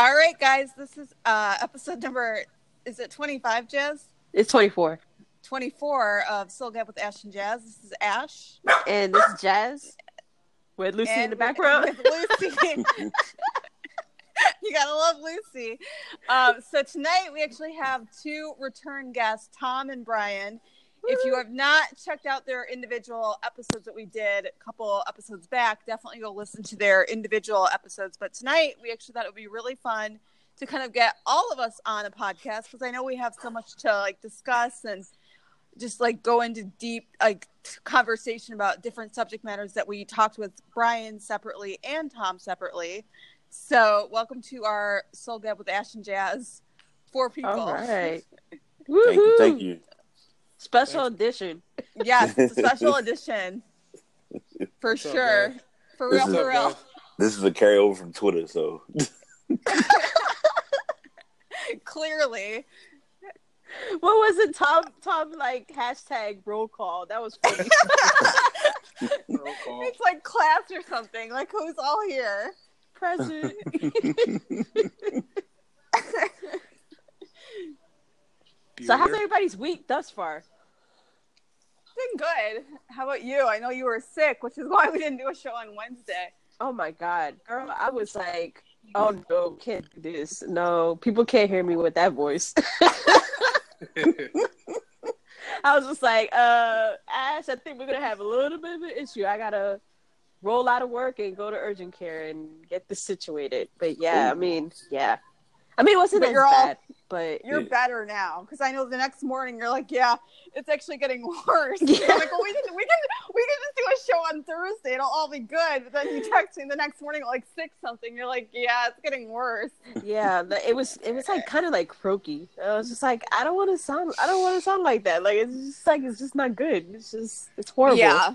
All right, guys, this is uh episode number is it 25, Jazz? It's 24. 24 of Soul Gap with Ash and Jazz. This is Ash. And this is Jazz with Lucy and in the with- background. With Lucy. you gotta love Lucy. Um, so tonight we actually have two return guests, Tom and Bryan. If you have not checked out their individual episodes that we did a couple episodes back, definitely go listen to their individual episodes. But tonight we actually thought it would be really fun to kind of get all of us on a podcast because I know we have so much to like discuss and just like go into deep like conversation about different subject matters that we talked with Bryan separately and Tom separately. So welcome to our Soul Gab with Ash and Jazz. Four people. All right. Thank you. Thank you. Special edition. Yes, special edition. For What's sure. guys? For real, is- for real. This is a carryover from Twitter, so Clearly. What was it? Tom Tom like hashtag roll call. That was funny. It's like class or something. Like who's all here? Present. So how's everybody's week thus far? Been good. How about you? I know you were sick, which is why we didn't do a show on Wednesday. Oh my god, girl! I was like, oh no, can't do this. No, people can't hear me with that voice. I was just like, uh, Ash, I think we're gonna have a little bit of an issue. I gotta roll out of work and go to urgent care and get this situated. But yeah, I mean, yeah, I mean, it wasn't But as you're all- bad, but You're Yeah. better now because I know the next morning you're like, yeah, it's actually getting worse. Yeah. I'm like, well, we can we can we can just do a show on Thursday. It'll all be good. But then you text me the next morning at like six something. You're like, yeah, it's getting worse. yeah, the, it was it was like kind of like croaky. I was just like, I don't want to sound, I don't want to sound like that. Like it's just like it's just not good. It's just it's horrible. Yeah.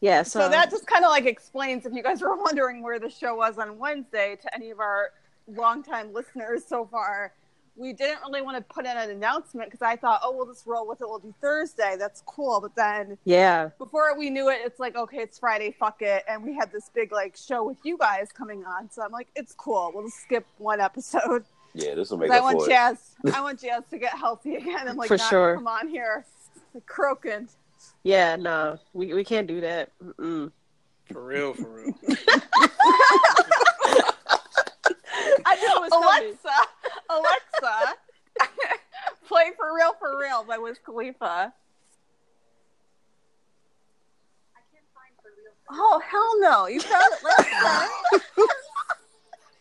yeah. So, So, that just kind of like explains if you guys were wondering where the show was on Wednesday to any of our longtime listeners so far. We didn't really want to put in an announcement because I thought, oh, we'll just roll with it. We'll do Thursday. That's cool. But then yeah, before we knew it, it's like, okay, it's Friday, fuck it. And we had this big like show with you guys coming on. So I'm like, it's cool. We'll just skip one episode. yeah, this will make. I up want for. Jazz. I want Jazz to get healthy again I'm like For sure. come on here like, croaking. yeah. No, we we can't do that. Mm-mm. For real, for real. I knew was coming. Alexa, Alexa, play for real, for real by Wiz Khalifa. Oh hell no! You found it last time.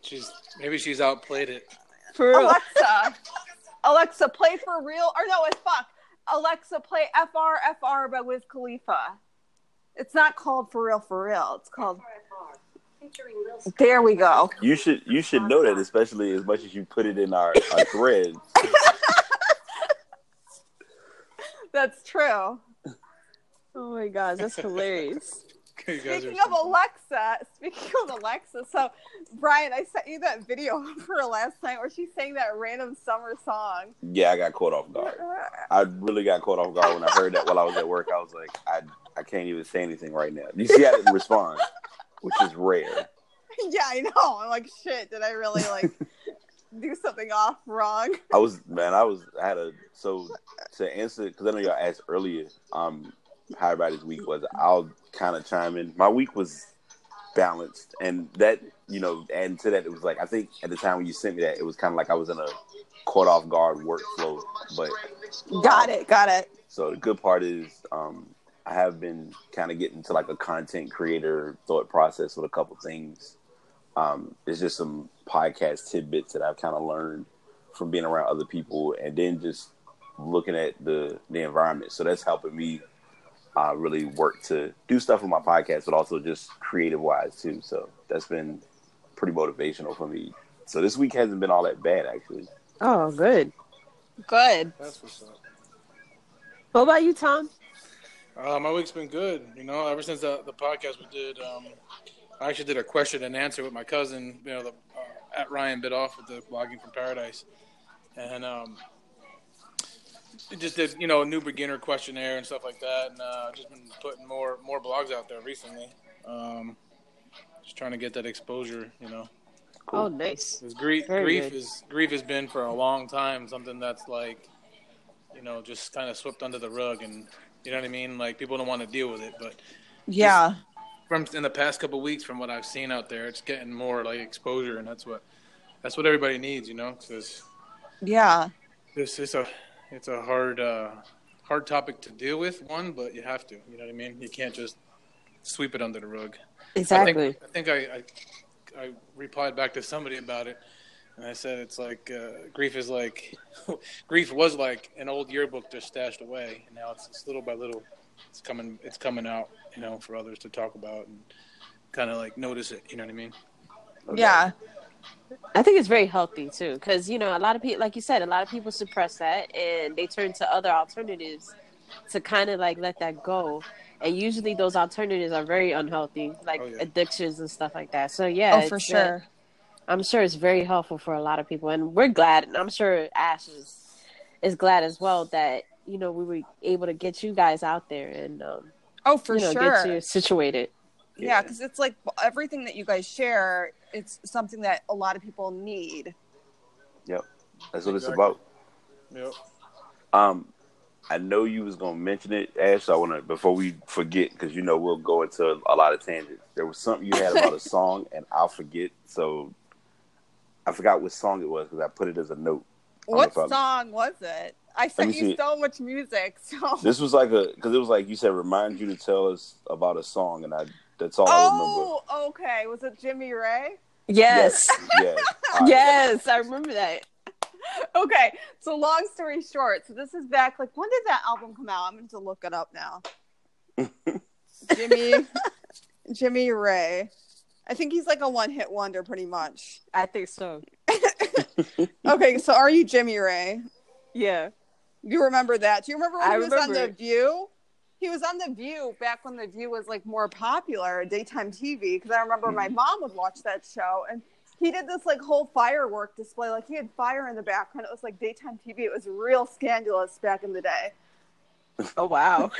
She's maybe she's outplayed it. For real. Alexa, Alexa, play for real. Or no, it's fuck. Alexa, play FR FR by Wiz Khalifa. It's not called for real, for real. It's called. There we go. You should you should know that, especially as much as you put it in our, our thread. That's true. Oh my gosh, that's hilarious. You guys are Speaking of. Alexa, speaking of Alexa, so Bryan, I sent you that video of her last night where she sang that random summer song. Yeah, I got caught off guard. I really got caught off guard when I heard that while I was at work. I was like, I I can't even say anything right now. You see, I didn't respond, which is rare. Yeah, I know. I'm like, shit, did I really like do something off wrong? I was man, I was I had a so to answer because I know y'all asked earlier um how everybody's week was. I'll kind of chime in. My week was balanced, and that you know, and to that it was like I think at the time when you sent me that it was kind of like I was in a caught off guard workflow. But Got it, got it. so the good part is um I have been kind of getting to like a content creator thought process with a couple things. Um, it's just some podcast tidbits that I've kind of learned from being around other people, and then just looking at the the environment. So that's helping me uh, really work to do stuff with my podcast, but also just creative wise too. So that's been pretty motivational for me. So this week hasn't been all that bad actually. Oh, good. Good. That's what's up. What about you, Tom? Uh, my week's been good. You know, ever since the, the podcast we did, um, I actually did a question and answer with my cousin. You know, the, uh, at Ryan Biddulph with the blogging from Paradise, and um, just did you know a new beginner questionnaire and stuff like that. And uh, I've just been putting more more blogs out there recently. Um, just trying to get that exposure. You know, Oh, nice. Grief, grief good. is grief has been for a long time something that's like, you know, just kind of swept under the rug, and you know what I mean. Like people don't want to deal with it, but Yeah. from in the past couple of weeks, from what I've seen out there, it's getting more like exposure, and that's what that's what everybody needs, you know. Because Yeah. this is a it's a hard uh, hard topic to deal with. One, but you have to. You know what I mean? You can't just sweep it under the rug. Exactly. I think I, think I, I I replied back to somebody about it, and I said it's like uh, grief is like grief was like an old yearbook just stashed away, and now it's just little by little, it's coming it's coming out, you know, for others to talk about and kind of like notice it. You know what I mean? Yeah. I think it's very healthy too, because you know a lot of people, like you said, a lot of people suppress that and they turn to other alternatives to kind of like let that go. And usually those alternatives are very unhealthy, like Oh, yeah. addictions and stuff like that. So yeah, Oh, for it's, uh, sure. I'm sure it's very helpful for a lot of people, and we're glad. And I'm sure Ash is is glad as well that you know we were able to get you guys out there and um, Oh, for you know sure. get you situated. Yeah, because it's like everything that you guys share, it's something that a lot of people need. Yep. That's what it's about. Yep. Um, I know you was gonna mention it, Ash. So I want to before we forget, because you know we'll go into a lot of tangents. There was something you had about a song, and I'll forget. So I forgot what song it was because I put it as a note. What know I- song was it? I sent you see. so much music. So This was like a because it was like you said, remind you to tell us about a song, and I that's all I remember. Oh, okay. Was it Jimmy Ray? Yes, yes, All right. yes, I remember that. Okay. So long story short, so this is back like when did that album come out? I'm going to look it up now. Jimmy Jimmy Ray. I think he's like a one-hit wonder pretty much. I think so. Okay, so are you Jimmy Ray? Yeah. You remember that? Do you remember when I he was on The. View? He was on The View back when The View was like more popular, daytime TV. Because I remember my Mm-hmm. mom would watch that show, and he did this like whole firework display. Like he had fire in the background. It was like daytime TV. It was real scandalous back in the day. Oh wow.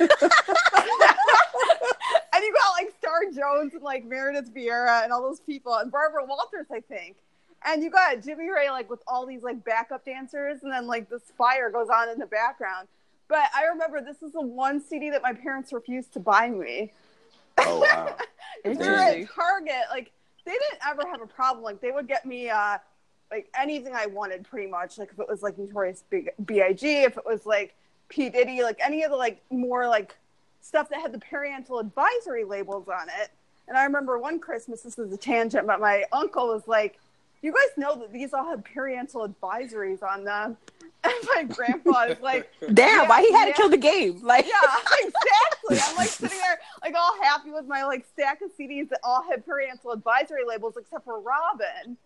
and you got like Star Jones and like Meredith Vieira and all those people and Barbara Walters, I think. And you got Jimmy Ray like with all these like backup dancers, and then like this fire goes on in the background. But I remember this is the one CD that my parents refused to buy me. Oh wow. We were at Target, like they didn't ever have a problem. Like they would get me uh like anything I wanted pretty much. Like if it was like Notorious Big B.I.G., if it was like P Diddy, like any of the like more like stuff that had the parental advisory labels on it. And I remember one Christmas, this is a tangent, but my uncle was like, "You guys know that these all have parental advisories on them." And my grandpa is like, Damn, Yeah, why he had yeah. to kill the game? Like yeah, exactly. I'm like sitting there, like all happy with my like stack of CDs that all had parental advisory labels, except for Robin.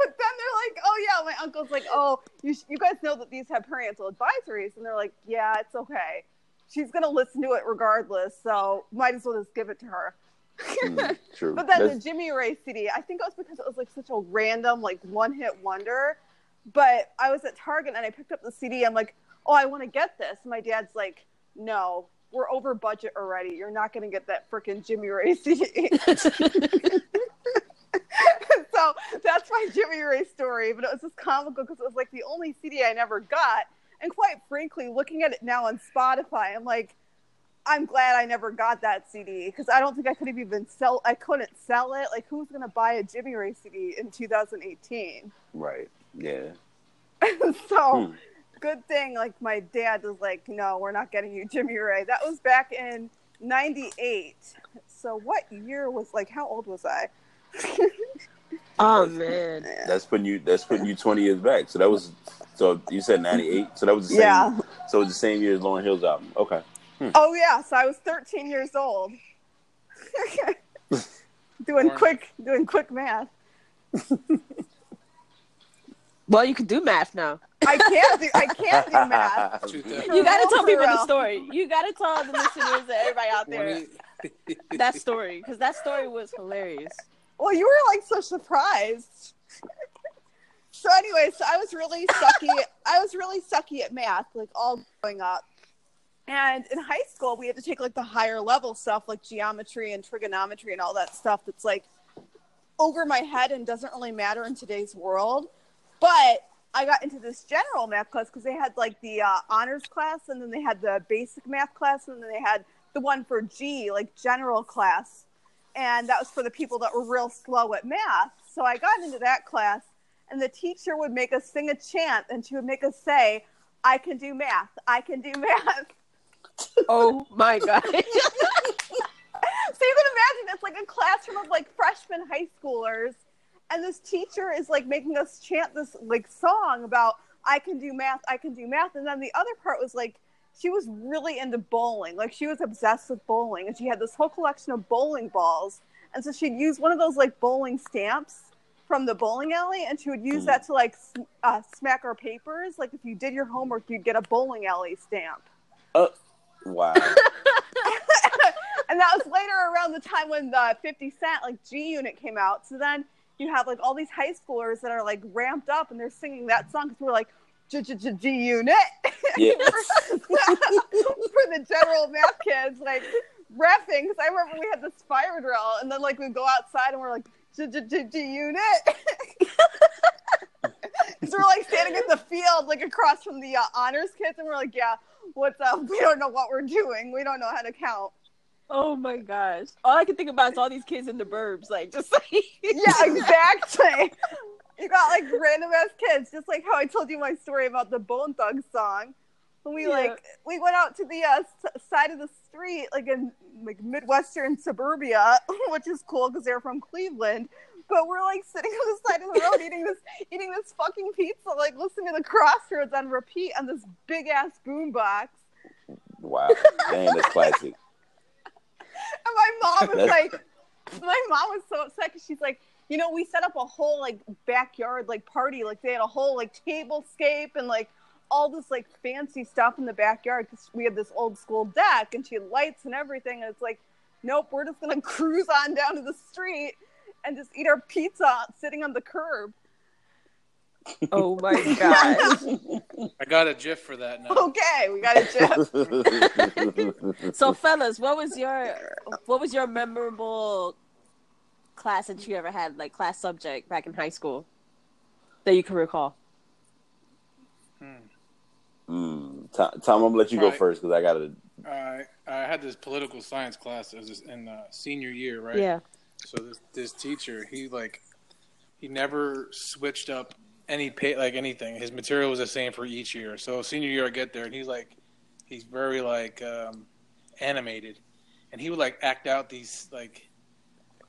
But then they're like, "Oh yeah," my uncle's like, "Oh, you you guys know that these have parental advisories," and they're like, "Yeah, it's okay. She's gonna listen to it regardless, so might as well just give it to her." Mm, true. But then the Jimmy Ray CD, I think it was because it was like such a random, like one hit wonder. But I was at Target and I picked up the CD. I'm like, oh, I want to get this. My dad's like, no, we're over budget already. You're not going to get that freaking Jimmy Ray CD. so that's my Jimmy Ray story. But it was just comical because it was like the only CD I never got. And quite frankly, looking at it now on Spotify, I'm like, I'm glad I never got that CD because I don't think I could have even sell. I couldn't sell it. Like, who's gonna buy a Jimmy Ray CD in 2018? right. Yeah. so, Hmm. good thing. Like, my dad was like, "No, we're not getting you Jimmy Ray." That was back in '98. So, what year was like? How old was I? Oh man. That's putting you. That's putting you twenty years back. So that was. So you said ninety eight. So that was the same. Yeah. So it was the same year as Lauryn Hill's album. Okay. Hmm. Oh yeah. So I was 13 years old. doing Lauren. quick, doing quick math. Well, you can do math now. I can't do. I can't do math. Shoot that. For You got to tell for people the story. You got to tell the listeners and everybody out there Twenty- that story because that story was hilarious. Well, you were like so surprised. so anyway, so I was really sucky. I was really sucky at math, like all growing up. And in high school, we had to take like the higher level stuff, like geometry and trigonometry and all that stuff that's like over my head and doesn't really matter in today's world. But I got into this general math class because they had like the uh, honors class and then they had the basic math class and then they had the one for G, like general class. And that was for the people that were real slow at math. So I got into that class and the teacher would make us sing a chant and she would make us say, I can do math. I can do math. Oh my god. so you can imagine it's like a classroom of like freshman high schoolers and this teacher is like making us chant this like song about I can do math, I can do math. And then the other part was like she was really into bowling. Like she was obsessed with bowling and she had this whole collection of bowling balls. And so she'd use one of those like bowling stamps from the bowling alley and she would use that to like uh, smack our papers. Like if you did your homework, you'd get a bowling alley stamp. Uh, wow. and that was later around the time when the 50 Cent like G Unit came out. So then you have like all these high schoolers that are like ramped up and they're singing that song because we're like G Unit for the general math kids, like rapping. Because I remember we had this fire drill, and then like we go outside and we're like G Unit. Because we're like standing in the field, like across from the uh, honors kids, and we're like, "Yeah, what's up? We don't know what we're doing. We don't know how to count." Oh my gosh. All I can think about is all these kids in the burbs, like just like Yeah, exactly. You got like random ass kids, just like how I told you my story about the Bone Thug song. And we Yeah. like we went out to the uh, s- side of the street, like in like midwestern suburbia, which is cool because they're from Cleveland. But we're like sitting on the side of the road eating this eating this fucking pizza, like listening to the Crossroads on repeat on this big ass boombox. Wow. Damn, that's classic. And my mom was like, my mom was so upset because she's like, you know, we set up a whole like backyard like party, like they had a whole like tablescape and like all this like fancy stuff in the backyard because we had this old school deck and she had lights and everything. And it's like, nope, we're just gonna cruise on down to the street and just eat our pizza sitting on the curb. Oh my god! I got a GIF for that now. Okay, we got a Jeff. So fellas, what was your what was your memorable class that you ever had, like class subject back in high school that you can recall? Mm. Tom, Tom, I'm gonna let you go Right. first because I gotta. I I had this political science class as in uh, senior year, right? Yeah. So this this teacher, he like he never switched up any pay like anything. His material was the same for each year. So senior year, I get there and he's like he's very like um, animated, and he would like act out these like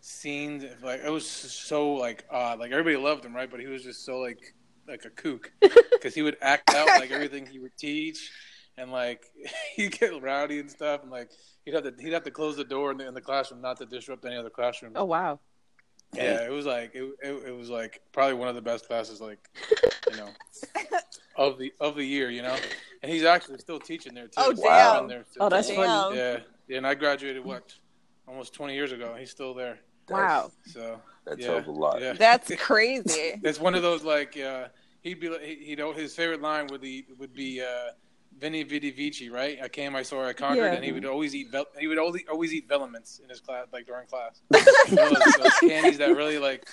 scenes. Like it was so like odd. Like everybody loved him, right? But he was just so like like a kook because he would act out like everything he would teach. And like he'd get rowdy and stuff, and like he'd have to he'd have to close the door in the, in the classroom not to disrupt any other classroom. Oh wow. Yeah, it was like it, it, it was like probably one of the best classes like you know of the of the year, you know. And he's actually still teaching there too. Oh, He's damn. been there Oh, that's since- funny. Yeah, yeah. And I graduated what almost twenty years ago. He's still there. Wow. So That yeah, tells a lot. Yeah. That's crazy. it's one of those like uh, he'd be like, he, you know his favorite line would be would be uh, Veni Vidi Vici, right? I came, I saw, I conquered, Yeah. and he would always eat vel- he would always always eat Velamints in his class, like during class. those, those candies that really like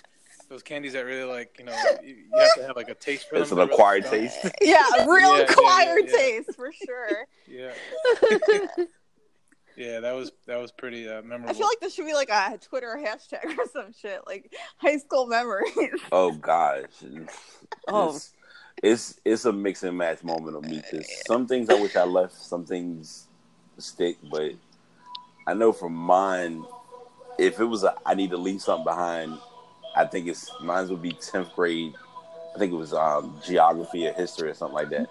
those candies that really like you know you, you have to have like a taste for It's them. an They're really acquired taste. Yeah, real Yeah, yeah, acquired yeah, yeah. taste for sure. Yeah, yeah, that was that was pretty uh, memorable. I feel like this should be like a Twitter hashtag or some shit, like high school memories. Oh gosh. It's, Oh. it's, it's it's a mix and match moment of me because some things I wish I left, some things stick, but I know from mine, if it was a I need to leave something behind, I think it's mine would be tenth grade. I think it was um, geography or history or something like that.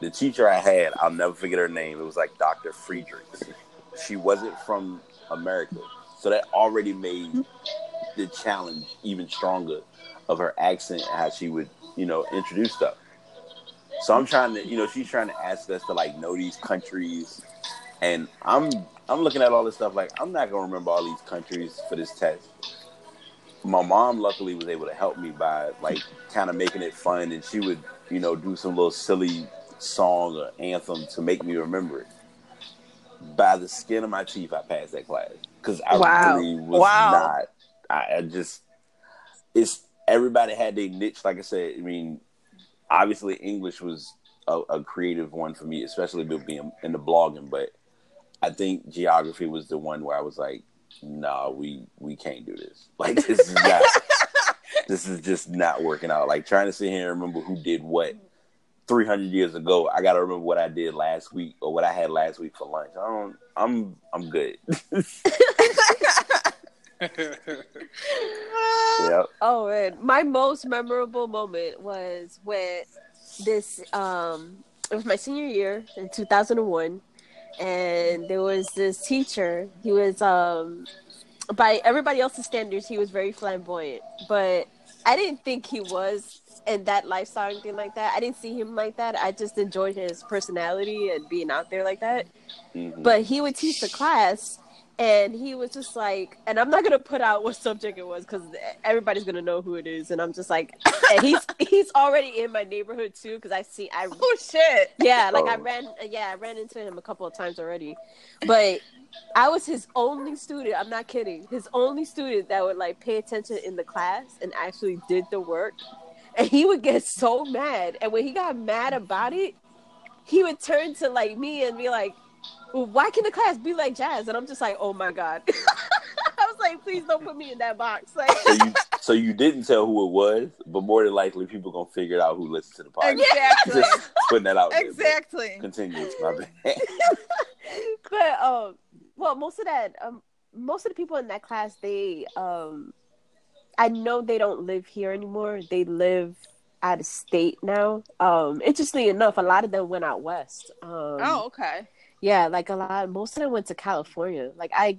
The teacher I had, I'll never forget her name. It was like Dr. Friedrichs. She wasn't from America, so that already made the challenge even stronger of her accent and how she would, you know, introduce stuff. So I'm trying to, you know, she's trying to ask us to like know these countries, and I'm I'm looking at all this stuff like I'm not gonna remember all these countries for this test. My mom luckily was able to help me by like kind of making it fun, and she would, you know, do some little silly song or anthem to make me remember it. by the skin of my teeth, I passed that class because I Wow. really was Wow. not. I, I just it's everybody had their niche. Like I said, I mean, obviously English was a, a creative one for me, especially with being in the blogging. But I think geography was the one where I was like, "Nah, we we can't do this. Like this is not." This is just not working out. Like trying to sit here and remember who did what 300 years ago. I got to remember what I did last week or what I had last week for lunch. I don't. I'm. I'm good. yep. Oh man, my most memorable moment was when this um it was my senior year in 2001 and there was this teacher he was um by everybody else's standards he was very flamboyant but i didn't think he was in that lifestyle or anything like that i didn't see him like that i just enjoyed his personality and being out there like that Mhm. but he would teach the class and he was just like and i'm not gonna put out what subject it was because everybody's gonna know who it is and i'm just like and he's he's already in my neighborhood too because i see i Oh shit! yeah like i Oh. ran yeah i ran into him a couple of times already but i was his only student i'm not kidding his only student that would like pay attention in the class and actually did the work and he would get so mad and when he got mad about it he would turn to like me and be like well, why can the class be like jazz and i'm just like oh my god i was like please don't put me in that box like So you. So you didn't tell who it was, but more than likely, people gonna figure out who listens to the podcast. Exactly. Just putting that out there. Exactly. Continue. My bad. but um well most of that um most of the people in that class they um i know they don't live here anymore. They live out of state now. Um interestingly enough a lot of them went out west. Um Oh, okay. yeah like a lot most of them went to california. Like i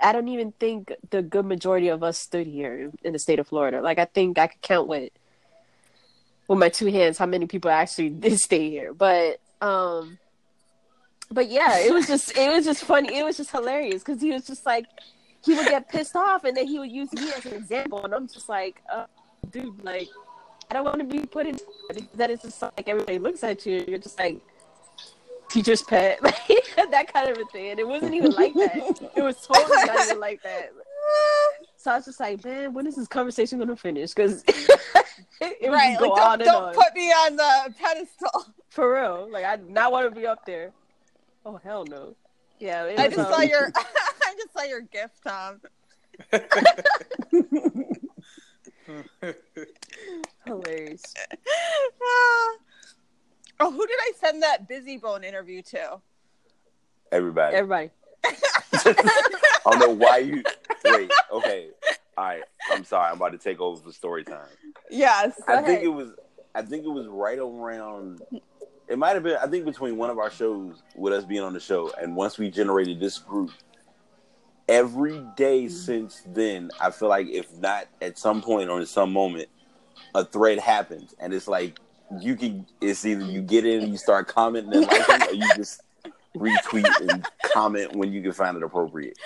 i don't even think the good majority of us stood here in the state of florida. Like i think i could count with with my two hands how many people actually did stay here. But um but yeah it was just it was just funny. It was just hilarious because he was just like he would get pissed off and then he would use me as an example and i'm just like uh, dude like i don't want to be put in that it's just like everybody looks at you you're just like teacher's pet that kind of a thing and it wasn't even like that. It was totally not even like that. So i was just like man when is this conversation gonna finish? Because it would right. just go Like, on don't, and don't on. put me on the pedestal. for real like i not want to be up there. Oh hell no yeah I just um, saw your. I just saw your gift, Tom. hilarious oh, who did I send that Bizzy Bone interview to? Everybody. everybody I don't know why you. Wait. Okay. All right. I'm sorry. I'm about to take over for story time. Yes. Go I think it was. I think it was right around. It might have been. I think between one of our shows with us being on the show, and once we generated this group, every day mm-hmm. since then, I feel like if not at some point or in some moment, a thread happens, and it's like you can. It's either you get in and you start commenting and liking, or you just retweet and comment when you can find it appropriate.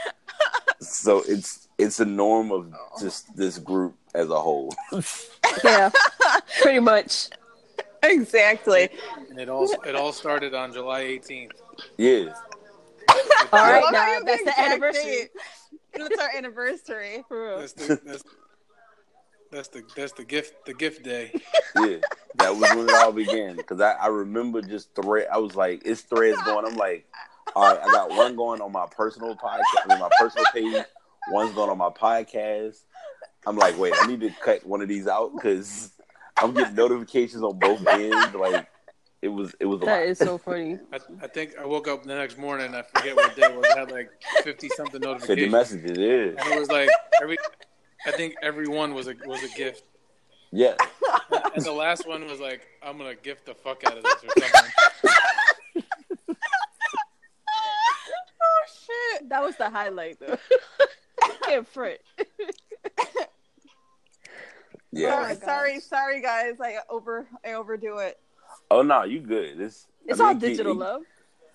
So it's it's a norm of oh. just this group as a whole. yeah pretty much Exactly. and it all it all started on July 18th. Yes. all I right love how now you that's the exact anniversary date. It's our anniversary. for real That's the that's, that's the that's the gift the gift day. Yeah, that was when it all began. Because I, I remember just thread. I was like, it's threads going. I'm like, all right, I got one going on my personal podcast, I mean, my personal page. One's going on my podcast. I'm like, wait, I need to cut one of these out because I'm getting notifications on both ends. Like, it was it was a that lot. is so funny I, I think I woke up the next morning. I forget what day it was. I had like 50 something Fifty notifications. messages. Yeah, And it was like every. I think every one was a was a gift. yeah. And the last one was like, I'm gonna gift the fuck out of this or something. Oh shit. that was the highlight though I can't front Yeah. Oh sorry, sorry, sorry, guys. I over, I overdo it. Oh no, you good. It's it's I mean, all it keep- digital it- love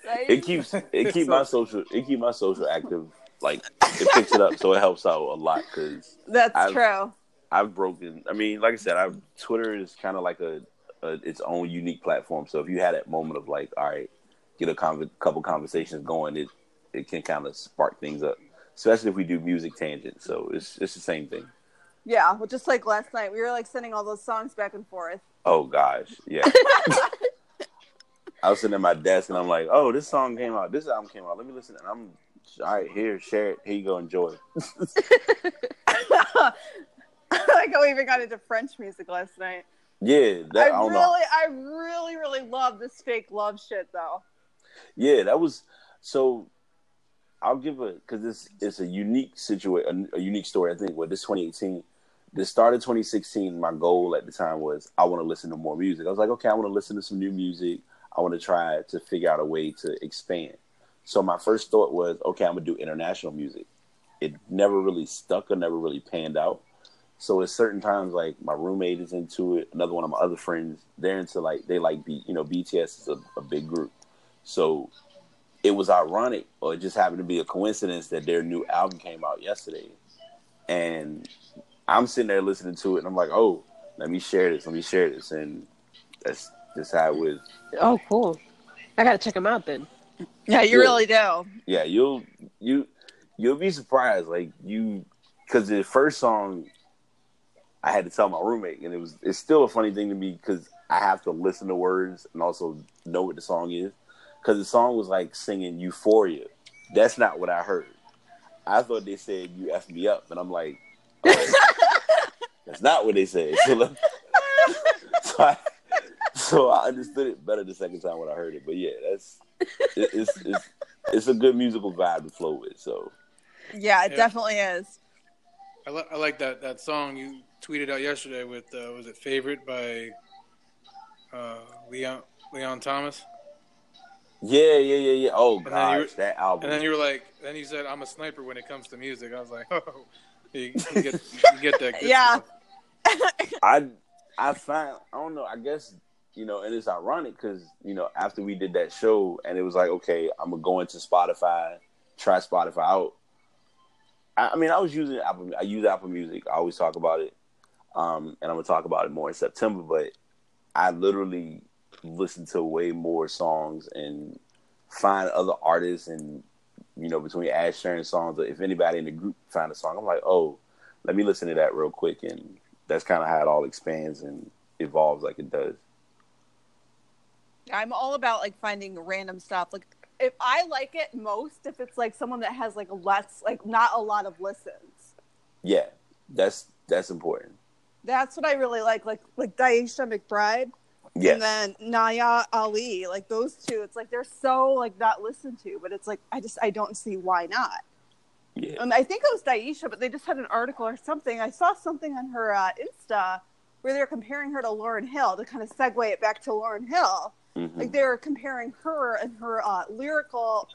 Like, It keeps it keep my social it keep my social active. Like it picks it up, so it helps out a lot because That's I've- true. I've broken. I mean, like I said, I've Twitter is kind of like a, a its own unique platform. So if you had that moment of like, all right, get a con- couple conversations going, it it can kind of spark things up, especially if we do music tangents. So it's it's the same thing. Yeah, well, just like last night, we were like sending all those songs back and forth. Oh gosh, yeah. I was sitting at my desk and I'm like, oh, this song came out, this album came out. Let me listen. And I'm all right here, share it. Here you go, enjoy. like we even got into French music last night. Yeah, that, I, I, really, know. I really, really love this fake love shit though. Yeah, that was so. I'll give a because it's it's a unique situation, a, a unique story. I think with this 2018, the start of 2016, my goal at the time was I want to listen to more music. I was like, okay, I want to listen to some new music. I want to try to figure out a way to expand. So my first thought was, okay, I'm gonna do international music. It never really stuck or never really panned out. So at certain times, like my roommate is into it. Another one of my other friends, they're into like they like B, you know, BTS is a, a big group. So it was ironic, or it just happened to be a coincidence that their new album came out yesterday, and I'm sitting there listening to it, and I'm like, oh, let me share this, let me share this, and that's just how it was. Oh, cool. I gotta check them out then. Yeah, you Yeah. really do. Yeah, you'll you you'll be surprised, like you, because the first song I had to tell my roommate, and it was it's still a funny thing to me because I have to listen to words and also know what the song is, because the song was like singing Euphoria. That's not what I heard. I thought they said you effed me up, and I'm like, that's not what they said. So, like- so, I, so I understood it better the second time when I heard it. But yeah, that's it, it's it's it's a good musical vibe to flow with. So Yeah, it Yeah. definitely is. I, li- I like that that song you tweeted out yesterday with uh, was it favorite by uh, Leon Leon Thomas, yeah, yeah, yeah, yeah. Oh then you gosh, that album. and then you were like, then you said I'm a sniper when it comes to music. I was like, oh, you, you get you get that. Good Yeah. I I find I don't know. I guess you know, and it's ironic because you know after we did that show, and it was like, okay, I'm gonna go into Spotify, try Spotify out. I, I mean, I was using Apple. I use Apple Music. I always talk about it, um, and I'm gonna talk about it more in September. But I literally listen to way more songs and find other artists, and you know, between ad sharing songs, if anybody in the group find a song, I'm like, oh, let me listen to that real quick, and that's kind of how it all expands and evolves like it does. I'm all about like finding random stuff. Like if I like it most if it's like someone that has like less like not a lot of listens. Yeah, that's that's important. That's what I really like. Like like Daisha McBride Yes. and then Naya Ali. Like those two, it's like they're so like not listened to, but it's like I just I don't see why not. yeah. And I think it was Daisha, but they just had an article or something. I saw something on her uh, Insta where they were comparing her to Lauryn Hill to kind of segue it back to Lauryn Hill. Mhm. Like they were comparing her and her uh, lyrical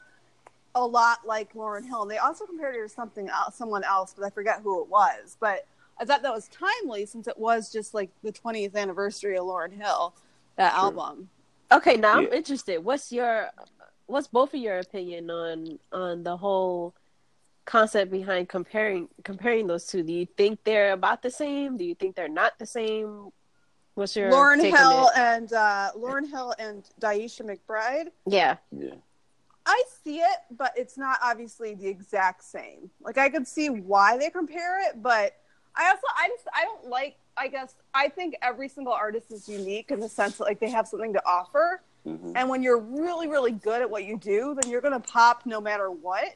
a lot like Lauryn Hill. And they also compared her to something else, someone else, but I forget who it was. But I thought that was timely since it was just like the 20th anniversary of Lauryn Hill, that True. album. Okay, now I'm interested. What's your what's both of your opinion on on the whole concept behind comparing comparing those two? Do you think they're about the same? Do you think they're not the same? What's your Lauren take on Hill it? and uh, Lauryn Hill and Daisha McBride. Yeah. yeah. I see it, but it's not obviously the exact same. Like I could see why they compare it, but I also I just I don't like I guess I think every single artist is unique in the sense that like they have something to offer. hmm And when you're really, really good at what you do, then you're gonna pop no matter what.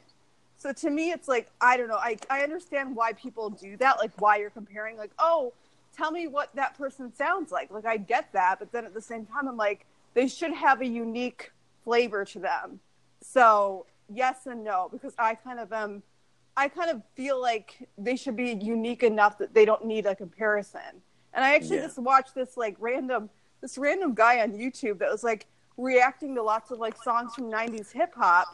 So to me it's like I don't know, I I understand why people do that, like why you're comparing, like, oh, tell me what that person sounds like. Like I get that, but then at the same time I'm like, they should have a unique flavor to them. So yes and no, because I kind of am I kind of feel like they should be unique enough that they don't need a comparison. And I actually Yeah. just watched this like random this random guy on YouTube that was like reacting to lots of like songs from 90s hip hop.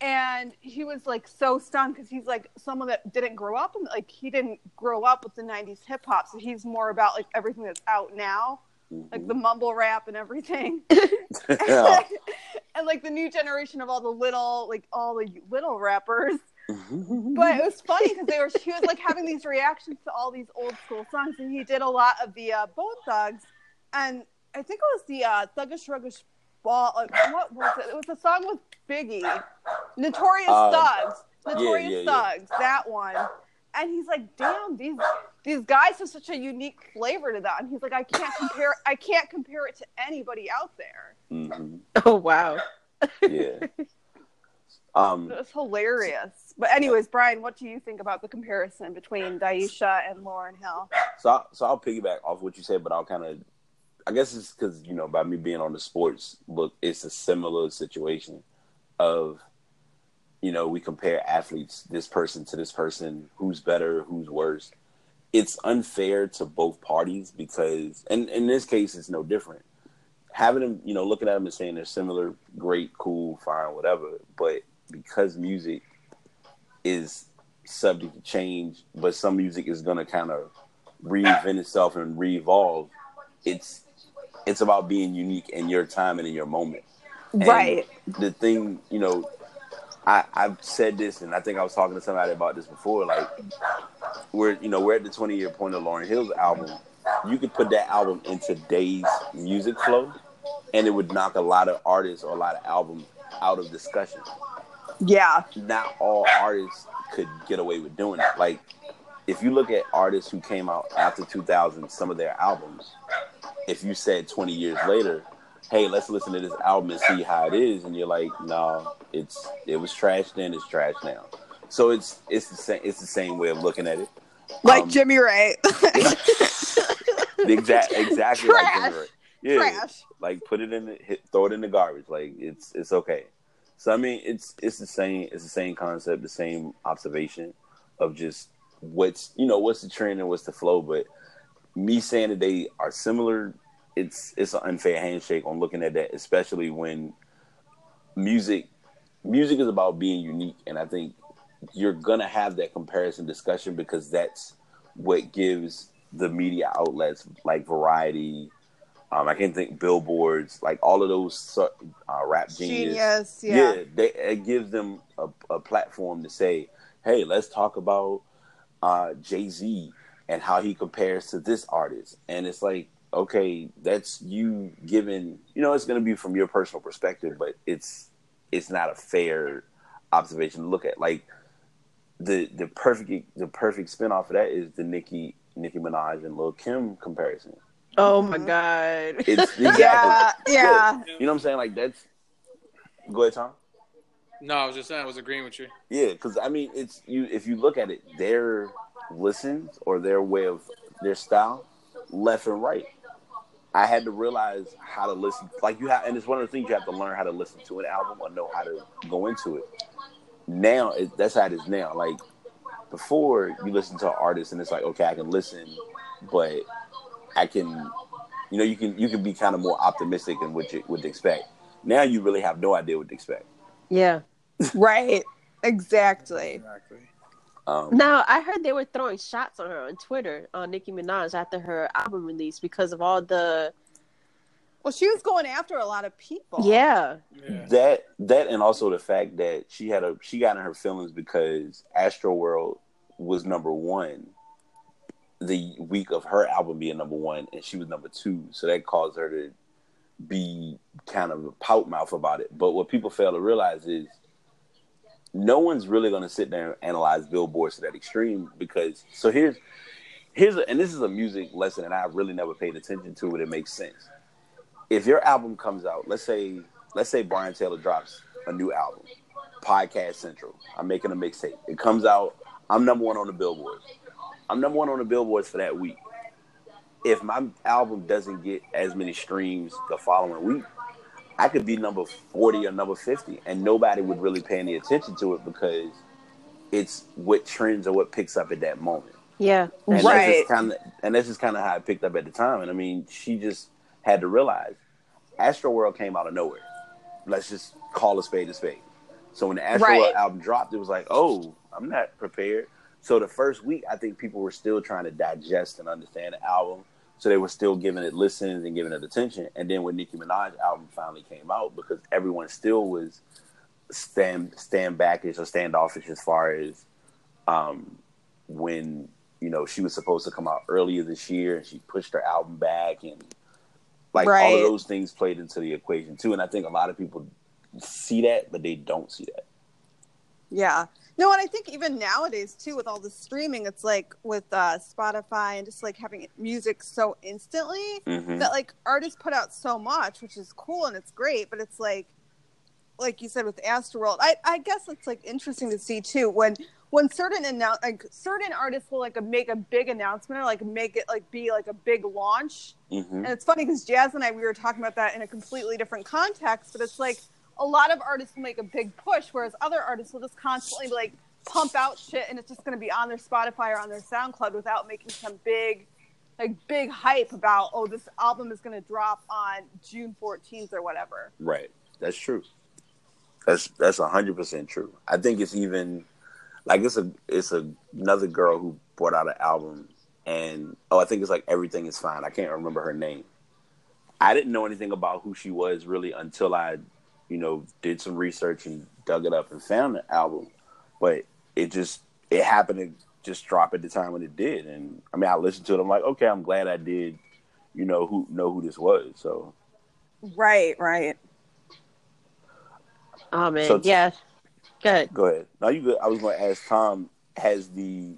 And he was like so stunned because he's like someone that didn't grow up and like he didn't grow up with the 90s hip hop. So he's more about like everything that's out now like the mm-hmm. mumble rap and everything. And like the new generation of all the little like all the little rappers but it was funny because they were he was like having these reactions to all these old school songs and he did a lot of the uh, bone thugs and i think it was the uh, thuggish ruggish ball. Like, what was it? It was a song with Biggie, Notorious Um, Thugs, Notorious yeah, yeah. Thugs, that one. And he's like, "Damn, these these guys have such a unique flavor to that." And he's like, "I can't compare. I can't compare it to anybody out there." hmm Oh wow. Yeah. Um, It was hilarious. But anyways, Bryan, what do you think about the comparison between Daisha and Lauryn Hill? So, I, so I'll piggyback off what you said, but I'll kind of, I guess it's because you know, by me being on the sports book, it's a similar situation of, you know, we compare athletes, this person to this person, who's better, who's worse. It's unfair to both parties because, and in this case, it's no different. Having them, you know, looking at them and saying they're similar, great, cool, fine, whatever. But because music is subject to change, but some music is going to kind of reinvent itself and re-evolve. It's it's about being unique in your time and in your moment. And Right. The thing, you know, I I've said this, and I think I was talking to somebody about this before. Like, we're you know we're at the 20 year point of Lauryn Hill's album. You could put that album in today's music flow, and it would knock a lot of artists or a lot of albums out of discussion Yeah. not all artists could get away with doing it. Like, if you look at artists who came out after 2000, some of their albums, if you said 20 years later, hey, let's listen to this album and see how it is, and you're like, no, it's it was trash then, it's trash now. So it's it's the same it's the same way of looking at it. Like Um, Jimmy Ray. The exact exactly like Jimmy Ray. Yeah, Trash. like put it in the hit, throw it in the garbage. Like it's it's okay. So I mean, it's it's the same it's the same concept, the same observation of just what's you know what's the trend and what's the flow. But me saying that they are similar, it's it's an unfair handshake on looking at that, especially when music music is about being unique, and I think you're gonna have that comparison discussion because that's what gives the media outlets like Variety. Um, I can think billboards, like all of those uh, rap genius. Genius. Yeah. they, it gives them a, a platform to say, "Hey, let's talk about uh, Jay Z and how he compares to this artist." And it's like, okay, that's you giving. You know, it's going to be from your personal perspective, but it's it's not a fair observation to look at. Like the the perfect the perfect spin off of that is the Nicki Nicki Minaj and Lil Kim comparison. Oh my god. It's exactly. Yeah. Yeah. You know what I'm saying? Like that's. Go ahead, Tom. No, I was just saying I was agreeing with you. Yeah, because I mean, it's you. If you look at it, their listens or their way of their style, left and right. I had to realize how to listen. Like you have, and it's one of the things you have to learn how to listen to an album or know how to go into it. Now, it, that's how it is now. Like before, you listen to an artist and it's like, okay, I can listen, but I can, you know, you can you can be kind of more optimistic in what you would expect. Now you really have no idea what to expect. Yeah. Right. Exactly. Exactly. Um, Now I heard they were throwing shots on her on Twitter on Nicki Minaj after her album release because of all the Well, she was going after a lot of people. yeah. Yeah. that that and also the fact that she had a she got in her feelings because Astro World was number one the week of her album being number one and she was number two so that caused her to be kind of a pout mouth about it but what people fail to realize is no one's really going to sit there and analyze billboards to that extreme because so here's here's a, and this is a music lesson and I really never paid attention to it it makes sense if your album comes out let's say let's say Bryan Taylor drops a new album, Podcast Central. I'm making a mixtape. It comes out. I'm number one on the billboards. I'm number one on the billboards for that week. If my album doesn't get as many streams the following week, I could be number 40 or number 50, and nobody would really pay any attention to it because it's what trends or what picks up at that moment. Yeah. And Right. That's just kind of, and that's just kind of how it picked up at the time. And I mean, she just had to realize Astro World came out of nowhere. Let's just call a spade a spade. So when the Astro Right. World album dropped, it was like, oh, I'm not prepared. So the first week, I think people were still trying to digest and understand the album. So they were still giving it listens and giving it attention. And then when Nicki Minaj album finally came out, because everyone still was stand stand backish or standoffish as far as um, when you know she was supposed to come out earlier this year and she pushed her album back and Like all of those things played into the equation too, and I think a lot of people see that, but they don't see that. Yeah. No, and I think even nowadays too, with all the streaming, it's like with uh, Spotify and just like having music so instantly hmm that like artists put out so much, which is cool and it's great, but it's like, like you said with Astroworld, I I guess it's like interesting to see too when when certain announce like certain artists will like make a big announcement or like make it like be like a big launch. Hmm and it's funny because Jazz and I we were talking about that in a completely different context, but it's like a lot of artists will make a big push, whereas other artists will just constantly like pump out shit, and it's just going to be on their Spotify or on their SoundCloud without making some big, like big hype about oh this album is going to drop on June fourteenth or whatever. Right. That's true. That's that's hundred percent true. I think it's even like it's a it's a, another girl who brought out an album and oh I think it's like everything is fine. I can't remember her name. I didn't know anything about who she was really until I, you know, did some research and dug it up and found the album. But it just it happened to just drop at the time when it did. And I mean I listened to it, I'm like, okay, I'm glad I did, you know, who know who this was. So Right, right. Oh man, So t- yeah. Good. Go ahead. Now you good. I was going to ask Tom: Has the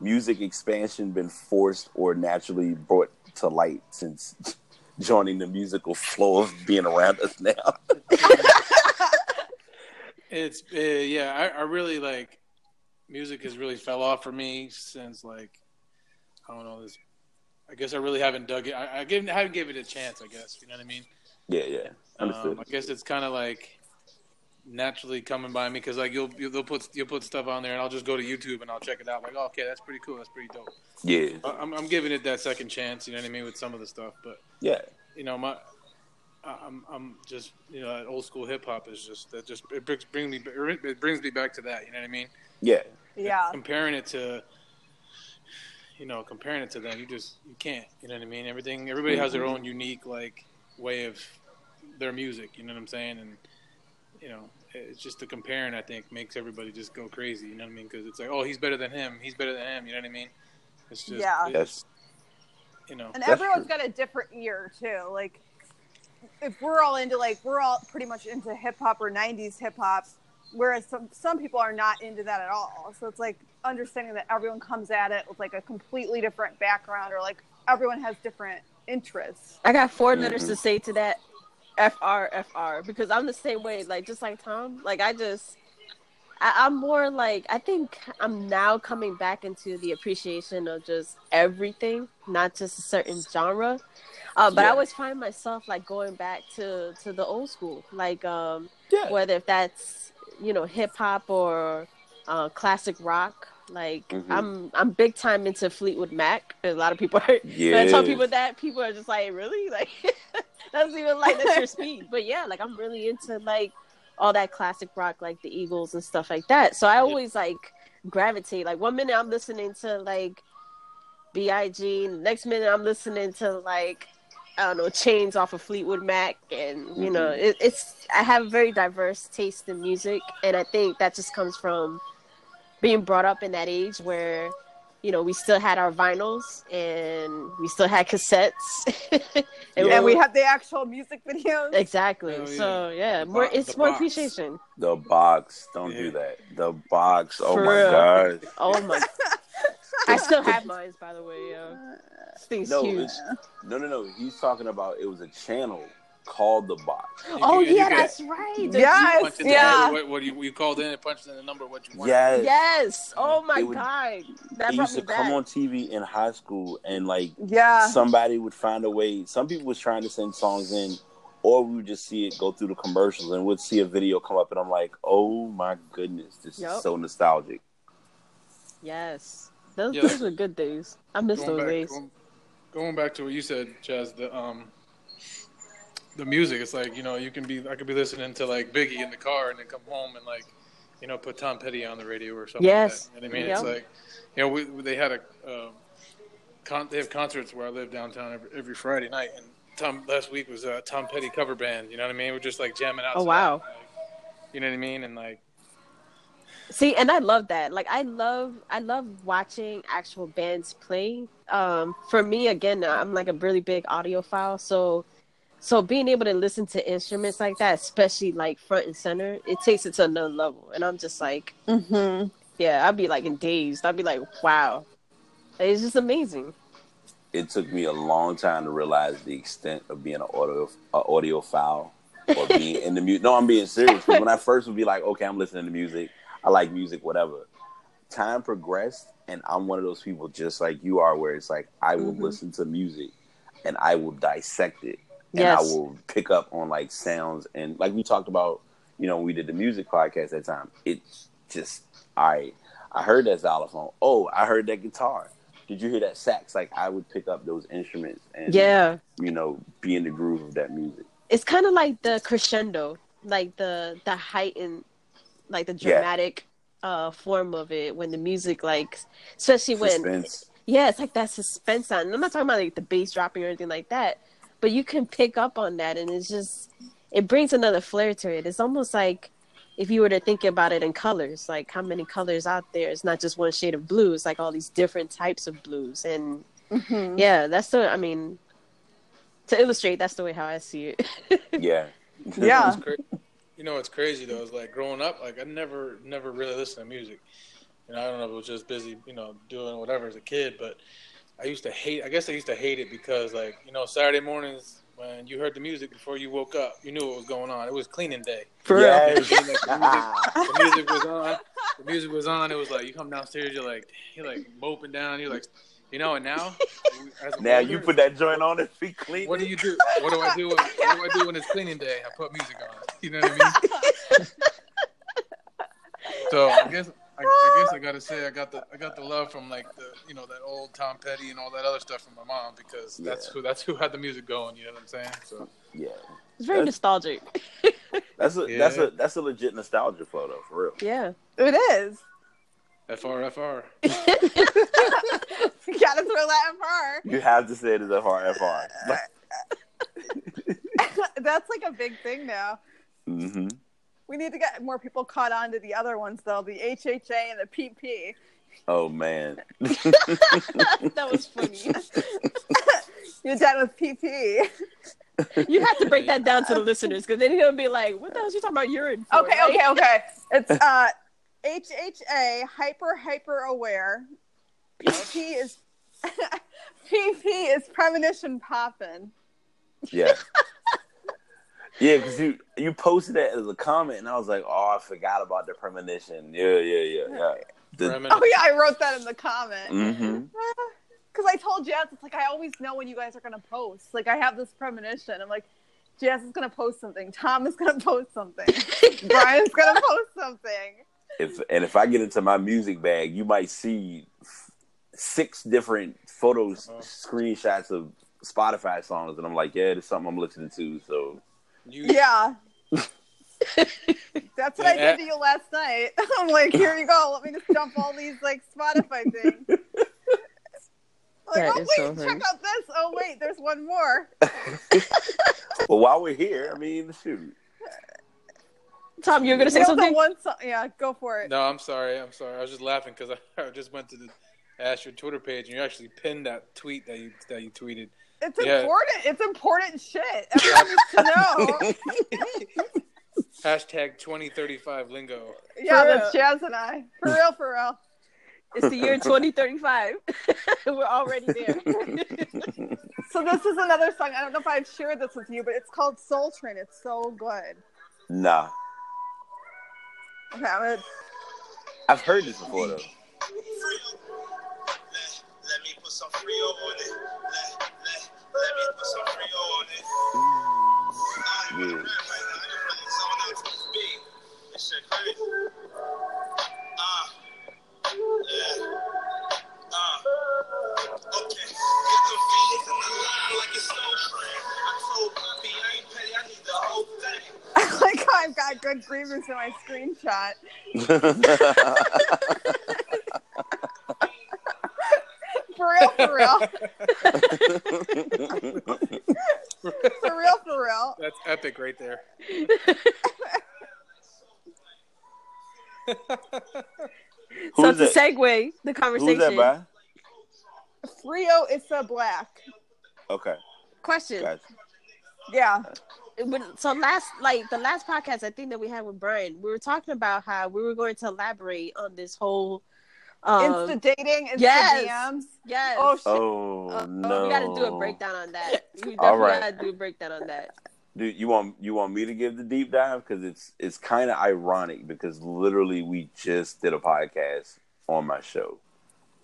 music expansion been forced or naturally brought to light since joining the musical flow of being around us now? It's uh, yeah, I, I really like music has really fell off for me since like I don't know this. I guess I really haven't dug it. I, I, give, I haven't given it a chance. I guess you know what I mean. yeah, yeah, understood. Um, I guess it's kind of like naturally coming by me because like you'll you'll put you'll put stuff on there and I'll just go to YouTube and I'll check it out. Like, oh, okay, that's pretty cool. That's pretty dope. yeah, I- I'm I'm giving it that second chance. You know what I mean with some of the stuff, but yeah, you know my. I- I'm I'm just you know that old school hip hop is just that just it brings bring me it brings me back to that you know what I mean yeah, Yeah. comparing it to you know comparing it to them you just you can't you know what I mean everything everybody has their mm-hmm. own unique like way of their music you know what I'm saying and you know it's just the comparing I think makes everybody just go crazy you know what I mean because it's like oh he's better than him he's better than him you know what I mean it's just Yeah. it's Yes. just, you know And That's everyone's true. got a different ear too. Like if we're all into like we're all pretty much into hip hop or '90s hip hop, whereas some some people are not into that at all. So it's like understanding that everyone comes at it with like a completely different background or like everyone has different interests. I got 4 letters Mhm. to say to that. FR FR because I'm the same way. Like just like Tom. Like I just. I, I'm more like I think I'm now coming back into the appreciation of just everything, not just a certain genre. Uh, but I always find myself like going back to to the old school, like um, yeah. whether if that's you know hip hop or uh, classic rock. Like Mhm. I'm I'm big time into Fleetwood Mac. A lot of people are Yeah. when I tell people that, people are just like, really? Like that's even like that's your speed. But yeah, like I'm really into like all that classic rock, like the Eagles and stuff like that. So I always like gravitate. Like one minute I'm listening to like B.I.G. Next minute I'm listening to like I don't know chains off of Fleetwood Mac, and you know mm-hmm. it, it's I have a very diverse taste in music, and I think that just comes from being brought up in that age where you know we still had our vinyls and we still had cassettes, and, Yeah. And we have the actual music videos. exactly. Oh, yeah. So yeah, The more bo- it's more box. appreciation. The box. Don't Yeah. do that. The box. Oh For my real. god. Oh my! I still have mine, by the way. Yeah. This thing's No, huge. it's, no, no, no. He's talking about it was a channel called the box. You Oh can- you yeah, can- that's right. Yes, punch in the yeah. number, what, what you, you called in and punched in the number what you want Yes. Yes. Oh my It would- god, that It used to back. come on TV in high school, and like Yeah. somebody would find a way. Some people was trying to send songs in, or we would just see it go through the commercials, and we'd see a video come up, and I'm like, oh my goodness, this Yup. is so nostalgic. Yes, those Yeah. those were good days. I miss going those back, days. Going, going back to what you said, Chaz, the um, the music. It's like you know, you can be. I could be listening to like Biggie in the car, and then come home and like, you know, put Tom Petty on the radio or something. Yes. Like that. You I mean, it's like, you know, we, they had a, um, con- they have concerts where I live downtown every, every Friday night, and Tom last week was a Tom Petty cover band. You know what I mean? We're just like jamming out. Oh, wow. like, you know what I mean? And like, See, and I love that. Like, I love I love watching actual bands play. Um, for me, again, I'm like a really big audiophile, so So being able to listen to instruments like that, especially like front and center, it takes it to another level. And I'm just like, Mm-hmm. yeah, I'd be like in dazed. I'd be like, wow, it's just amazing. It took me a long time to realize the extent of being an audio a audiophile or being in the music. No, I'm being serious. when I first would be like, okay, I'm listening to music. I like music, whatever. Time progressed, and I'm one of those people just like you are, where it's like I will Mhm. listen to music and I will dissect it, and I will pick up on like sounds and like we talked about. You know, when we did the music podcast that time. It's just I I heard that xylophone. Oh, I heard that guitar. Did you hear that sax? Like I would pick up those instruments and Yeah, you know, be in the groove of that music. it's kind of like the crescendo, like the the heightened, like the Yeah. dramatic uh form of it when the music like, especially when Suspense. Yeah, it's like that suspense on. I'm not talking about like the bass dropping or anything like that, but you can pick up on that, and it's just it brings another flair to it. It's almost like if you were to think about it in colors, like how many colors out there? It's not just one shade of blue. It's like all these different types of blues, and Mm-hmm. yeah, that's the. I mean, to illustrate, that's the way how I see it. Yeah. Yeah. You know what's crazy though is like growing up, like I never never really listened to music. You know, I don't know if it was just busy, you know, doing whatever as a kid, but I used to hate. I guess I used to hate it because like you know Saturday mornings when you heard the music before you woke up, you knew what was going on. It was cleaning day. For Yes. Like, the, music, the music was on. The music was on. It was like you come downstairs, you're like you're like moping down. You're like, you know, and now as now older- you put that joint on and feet clean. what do you do? What do I do? When, what do I do when it's cleaning day? I put music on. You know what I mean? so I guess I, I guess I gotta say I got the I got the love from like the you know that old Tom Petty and all that other stuff from my mom because that's who that's who had the music going. You know what I'm saying? So Yeah. It's very That's- nostalgic. That's a Yeah. that's a that's a legit nostalgia photo for real. Yeah. It is. FR FR. You gotta throw that in far. You have to say it as FR FR. That's like a big thing now. hmm We need to get more people caught on to the other ones though, the HHA and the PP. Oh man. that was funny. You're done with PP. You have to break that down to the listeners because then he'll be like, "What the hell is you talking about urine?" For, Okay, right? okay, okay. It's uh HHA hyper hyper aware. PP is PP is premonition poppin'. Yeah. Yeah, because you you posted that as a comment, and I was like, "Oh, I forgot about the premonition." Yeah, yeah, yeah, yeah. The, Oh yeah, I wrote that in the comment. hmm Because I told Jazz, it's like I always know when you guys are gonna post. Like I have this premonition. I'm like, Jazz is gonna post something. Tom is gonna post something. Bryan's gonna post something. If and if I get into my music bag, you might see six different photos, Uh-huh. screenshots of Spotify songs, and I'm like, "Yeah, it's something I'm listening to." So You, Yeah. That's what I did to you last night. I'm like, here you go. Let me just dump all these like Spotify things. Like, That oh wait, so check funny. out this. Oh wait, there's one more. well, while we're here, I mean, shoot. Tom, you're gonna say You know the something. one song? Yeah, go for it. No, I'm sorry. I'm sorry. I was just laughing because I, I just went to the ask your Twitter page and you actually pinned that tweet that you that you tweeted. It's Yeah. important. It's important shit. Everyone needs to know. Hashtag 2035 lingo. Yeah, For that's Jazz and I. For real, for real. It's the year 2035. We're already there. So this is another song. I don't know if I've shared this with you, but it's called Soul Train. It's so good. Nah, Okay, I'm gonna, I've heard this before though. Let, let Yeah. rap right now. I just really zone out to this beat. This shit crazy. Yeah. Okay. Get the V's in the line like it's Soul Train. I told Bobby I ain't petty. I need the whole thing. I like how I've got good grievers in my screenshot. For real, for real. For real, for real. That's epic right there. so Who's to that? segue the Who's conversation. that by? Frio is a black. Okay, Question: gotcha. Yeah. Uh, when- so last like the last podcast I think that we had with Bryan, we were talking about how we were going to elaborate on this whole um Insta dating, Insta yes. DMs. yes. Oh, shit. Oh Uh, no! We got to do a breakdown on that. We All definitely right. got to do a breakdown on that. Dude, you want you want me to give the deep dive because it's it's kind of ironic because literally we just did a podcast on my show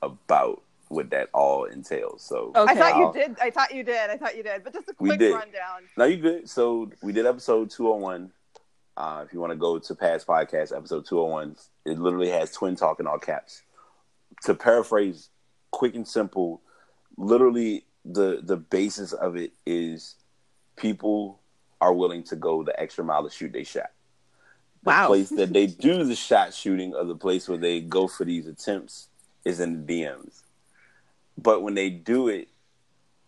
about what that all entails. So Okay. I thought I'll- you did. I thought you did. I thought you did. But just a We quick did. rundown. now you good. So we did episode two hundred one. Uh, if you want to go to past podcast episode two hundred one, it literally has twin talk in all caps. To paraphrase, quick and simple, literally the the basis of it is people are willing to go the extra mile to shoot their shot. The Wow. place that they do the shot shooting or the place where they go for these attempts is in the DMs. But when they do it,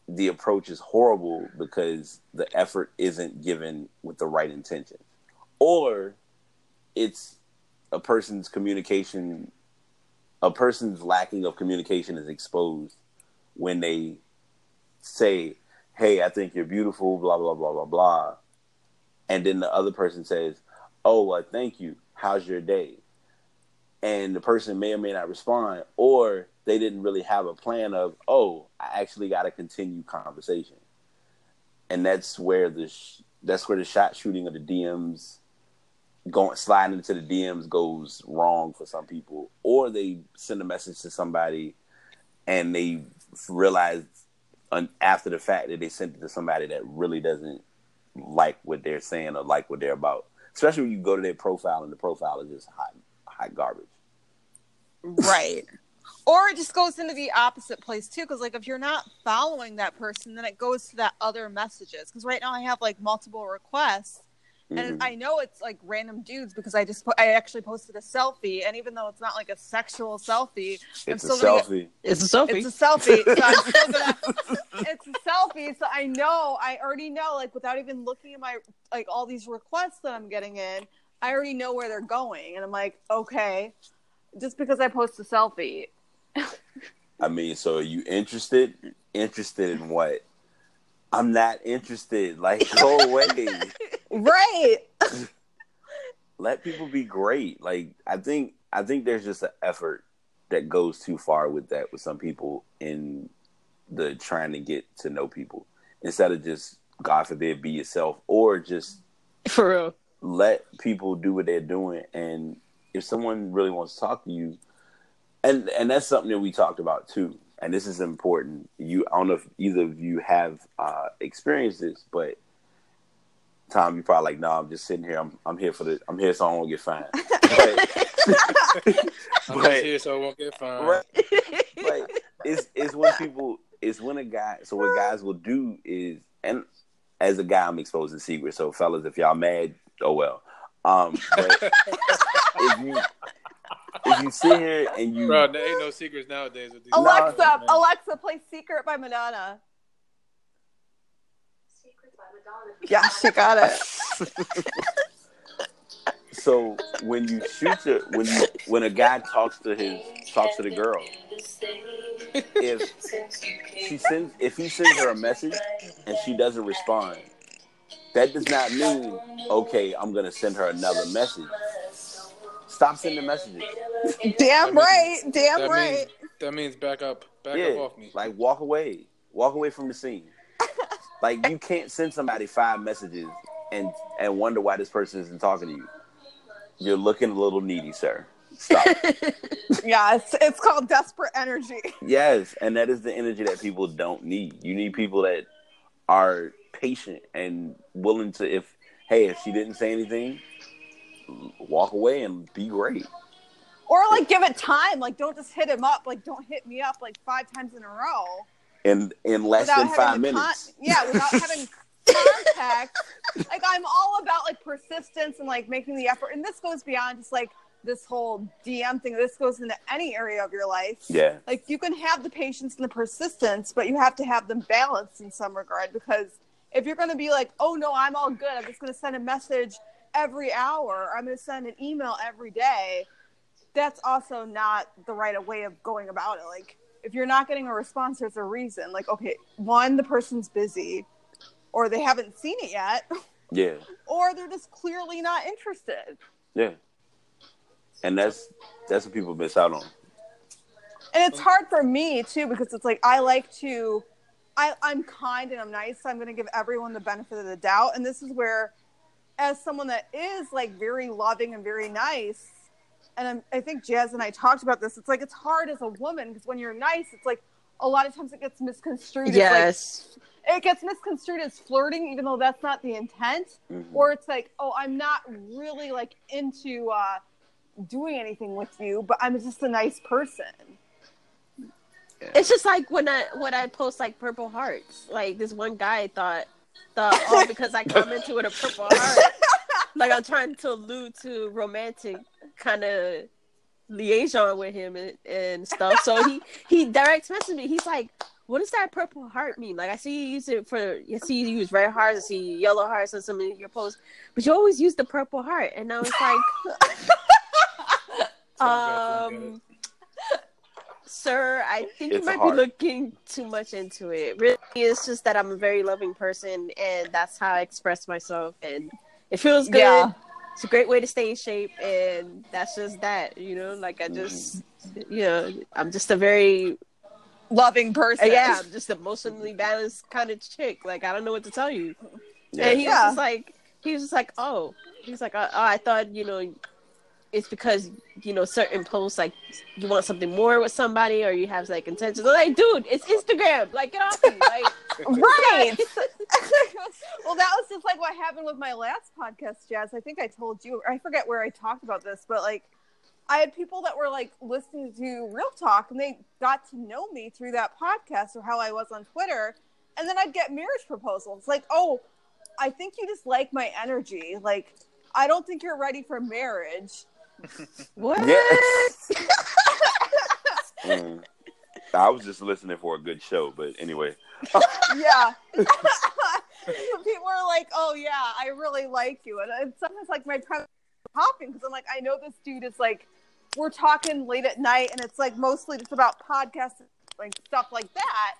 the approach is horrible because the effort isn't given with the right intention. Or it's a person's communication, a person's lacking of communication is exposed when they say, Hey, I think you're beautiful, blah, blah, blah, blah, blah. And then the other person says, Oh, well, thank you. How's your day? And the person may or may not respond, or they didn't really have a plan of, oh, I actually got to continue conversation. And that's where the sh- that's where the shot shooting of the DMs going sliding into the DMs goes wrong for some people, or they send a message to somebody and they realize after the fact that they sent it to somebody that really doesn't like what they're saying or like what they're about. Especially when you go to their profile and the profile is just hot, hot garbage. Right. or it just goes into the opposite place too, because like if you're not following that person, then it goes to that other messages. Because right now I have like multiple requests, and Mhm. I know it's like random dudes because I just po- I actually posted a selfie, and even though it's not like a sexual selfie, I'm It's a still gonna get- selfie. It's a selfie. It's a selfie. So I'm still gonna. it's a selfie, so I know. I already know, like, without even looking at my like all these requests that I'm getting in, I already know where they're going, and I'm like, okay, just because I post a selfie, I mean, so are you interested? Interested in what? I'm not interested. Like, go away. right? Let people be great. Like, I think I think there's just an effort that goes too far with that with some people in the trying to get to know people instead of just God forbid be yourself or just For real. let people do what they're doing and if someone really wants to talk to you and and that's something that we talked about too and this is important you i don't know if either of you have uh experienced this but tom you probably like no i'm just sitting here i'm, I'm here for the i'm here so i won't get fined but, I'm But- just here so I won't get fined. right but it's it's when people it's when a guy so what guys will do is and as a guy i'm exposing secrets so fellas if y'all mad oh well um but if you if you sit here and you Bro, there ain't no secrets nowadays with these. Alexa, man. Alexa, play "Secret" by Madonna. Yeah, she got it. so when you shoot your when you when a guy talks to his talks to the girl if she sends if he sends her a message and she doesn't respond that does not mean okay i'm gonna send her another message stop sending messages Damn right, damn that right. Means, that means back up. Back yeah up off me. like walk away walk away from the scene like you can't send somebody five messages and and wonder why this person isn't talking to you you're looking a little needy sir stop Yeah, it's it's called desperate energy. Yes, and that is the energy that people don't need. You need people that are patient and willing to if hey, if she didn't say anything, walk away and be great. Or like give it time. Like don't just hit him up. Like don't hit me up like five times in a row. In in less without than five the con- minutes. yeah, without having contact. like I'm all about like persistence and like making the effort. And this goes beyond just like this whole DM thing. This goes into any area of your life. Yeah. Like you can have the patience and the persistence, but you have to have them balanced in some regard because if you're going to be like, "Oh no, I'm all good. I'm just going to send a message every hour. I'm going to send an email every day." That's also not the right way of going about it. Like if you're not getting a response, there's a reason. Like okay, one, the person's busy. or they haven't seen it yet, Yeah, or they're just clearly not interested. yeah. And that's that's what people miss out on. And it's hard for me too because it's like I like to I, I'm kind and I'm nice, so I'm gonna give everyone the benefit of the doubt. And this is where as someone that is like very loving and very nice, and I'm, I think Jazz and I talked about this, it's like it's hard as a woman because when you're nice, it's like a lot of times it gets misconstrued. as, like, Yes. it gets misconstrued as flirting, even though that's not the intent. Mhm. Or it's like, oh, I'm not really like into uh, doing anything with you, but I'm just a nice person. It's just like when I when I post like purple hearts. Like this one guy thought thought oh because I commented with a purple heart, like I'm trying to allude to romantic kind of liaison with him and, and stuff. So he he direct messaged me. He's like, "What does that purple heart mean?" Like I see you use it for I see you use red hearts, I see yellow hearts on some of your posts, but you always use the purple heart, and I was like. Um, sir, I think It's you might heart. be looking too much into it. Really, it's just that I'm a very loving person, and that's how I express myself, and it feels good. Yeah. It's a great way to stay in shape, and that's just that. You know, like I just, you know, I'm just a very Loving person. yeah, I'm just emotionally balanced kind of chick. Like I don't know what to tell you. Yeah. And he was just like, he was just like, oh, he was like, oh, I thought, you know, it's because you know certain posts like you want something more with somebody or you have like intentions. I'm like, dude, it's Instagram. Like, get off me. Like, Right. well, that was just like what happened with my last podcast, Jazz. I think I told you, I forget where I talked about this, but like I had people that were like listening to Real Talk and they got to know me through that podcast or how I was on Twitter. And then I'd get marriage proposals like, oh, I think you just like my energy. Like, I don't think you're ready for marriage. what? Yeah. Mm. I was just listening for a good show, but anyway. yeah. People are like, "Oh yeah, I really like you," and it's sometimes like my is popping because I'm like, I know this dude is like, we're talking late at night, and it's like mostly just about podcasts, like stuff like that.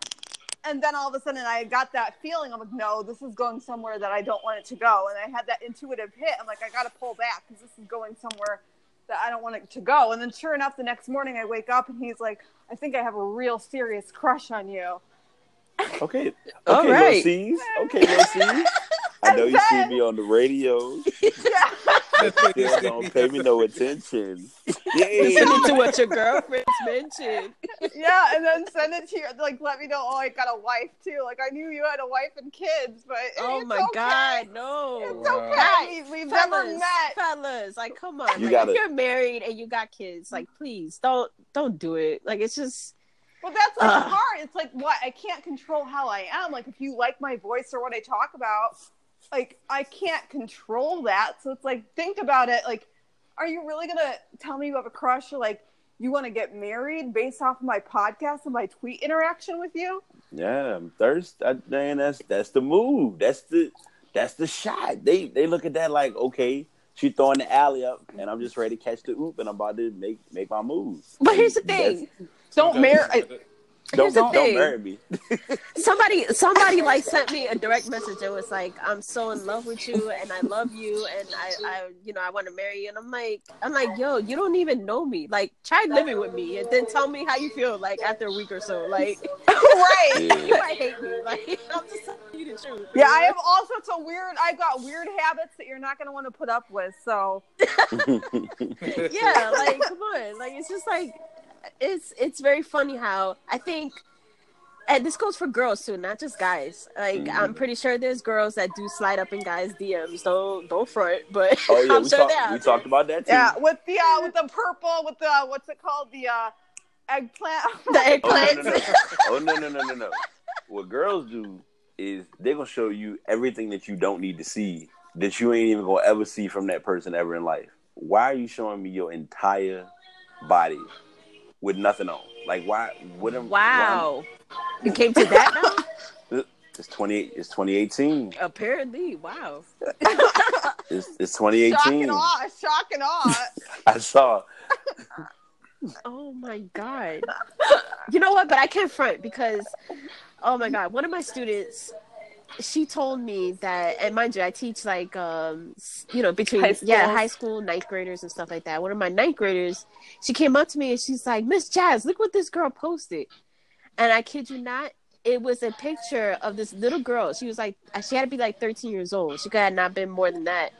And then all of a sudden, I got that feeling. I'm like, no, this is going somewhere that I don't want it to go. And I had that intuitive hit. I'm like, I got to pull back because this is going somewhere that I don't want it to go. And then, sure enough, the next morning I wake up and he's like, I think I have a real serious crush on you. Okay. Okay, All Lil right. C's. Okay, Lil C's. I know you see me on the radio. Yeah. Still don't pay me no attention. Yeah. Listening to what your girlfriends mentioned. yeah, and then send it to you. Like, let me know. Oh, I got a wife too. Like, I knew you had a wife and kids, but Oh it's my okay. god, no. it's okay. Guys, We've fellas, never met. fellas, like come on. You like, gotta- if you're married and you got kids, like please don't don't do it. Like it's just Well, that's like Ugh. hard. It's like what I can't control how I am. Like, if you like my voice or what I talk about, like I can't control that. So it's like, think about it. Like, are you really gonna tell me you have a crush or like you want to get married based off of my podcast and my tweet interaction with you? Yeah, I'm thirst. I, man, that's that's the move. That's the that's the shot. They they look at that like, okay, she throwing the alley up, and I'm just ready to catch the oop, and I'm about to make make my move. But here's the That's- thing. Don't marry. Don't the don't marry me. Somebody somebody like sent me a direct message. It was like, I'm so in love with you and I love you and I, I you know, I want to marry you. And I'm like I'm like, yo, you don't even know me. Like try living with me and then tell me how you feel like after a week or so. Like right. you might hate me. Like I'm just telling you the truth. Yeah, I have all sorts of weird. I've got weird habits that you're not going to want to put up with. So yeah, like come on, like it's just like it's it's very funny how I think, and this goes for girls too, not just guys. Like Mhm. I'm pretty sure there's girls that do slide up in guys' DMs. Don't don't front, but Oh yeah, I'm we, sure talk, they're we talked about that too. yeah, with the uh, with the purple, with the what's it called, the uh, eggplant. The Oh no, no, no. oh no no no no no. What girls do is they're gonna show you everything that you don't need to see that you ain't even gonna ever see from that person ever in life. Why are you showing me your entire body with nothing on? Like why? Am? Wow, you came to that now. it's twenty. It's twenty eighteen. Apparently, wow. It's, it's twenty shock eighteen. and awe, shock and awe. I saw. Oh my god. You know what? But I can't front because, oh my god, one of my students she told me that, and mind you, I teach like, um, you know, between High yeah, high school ninth graders and stuff like that. One of my ninth graders, she came up to me and she's like, Miss Jazz, look what this girl posted, and I kid you not, it was a picture of this little girl. She was like, she had to be like 13 years old. She could have not been more than that,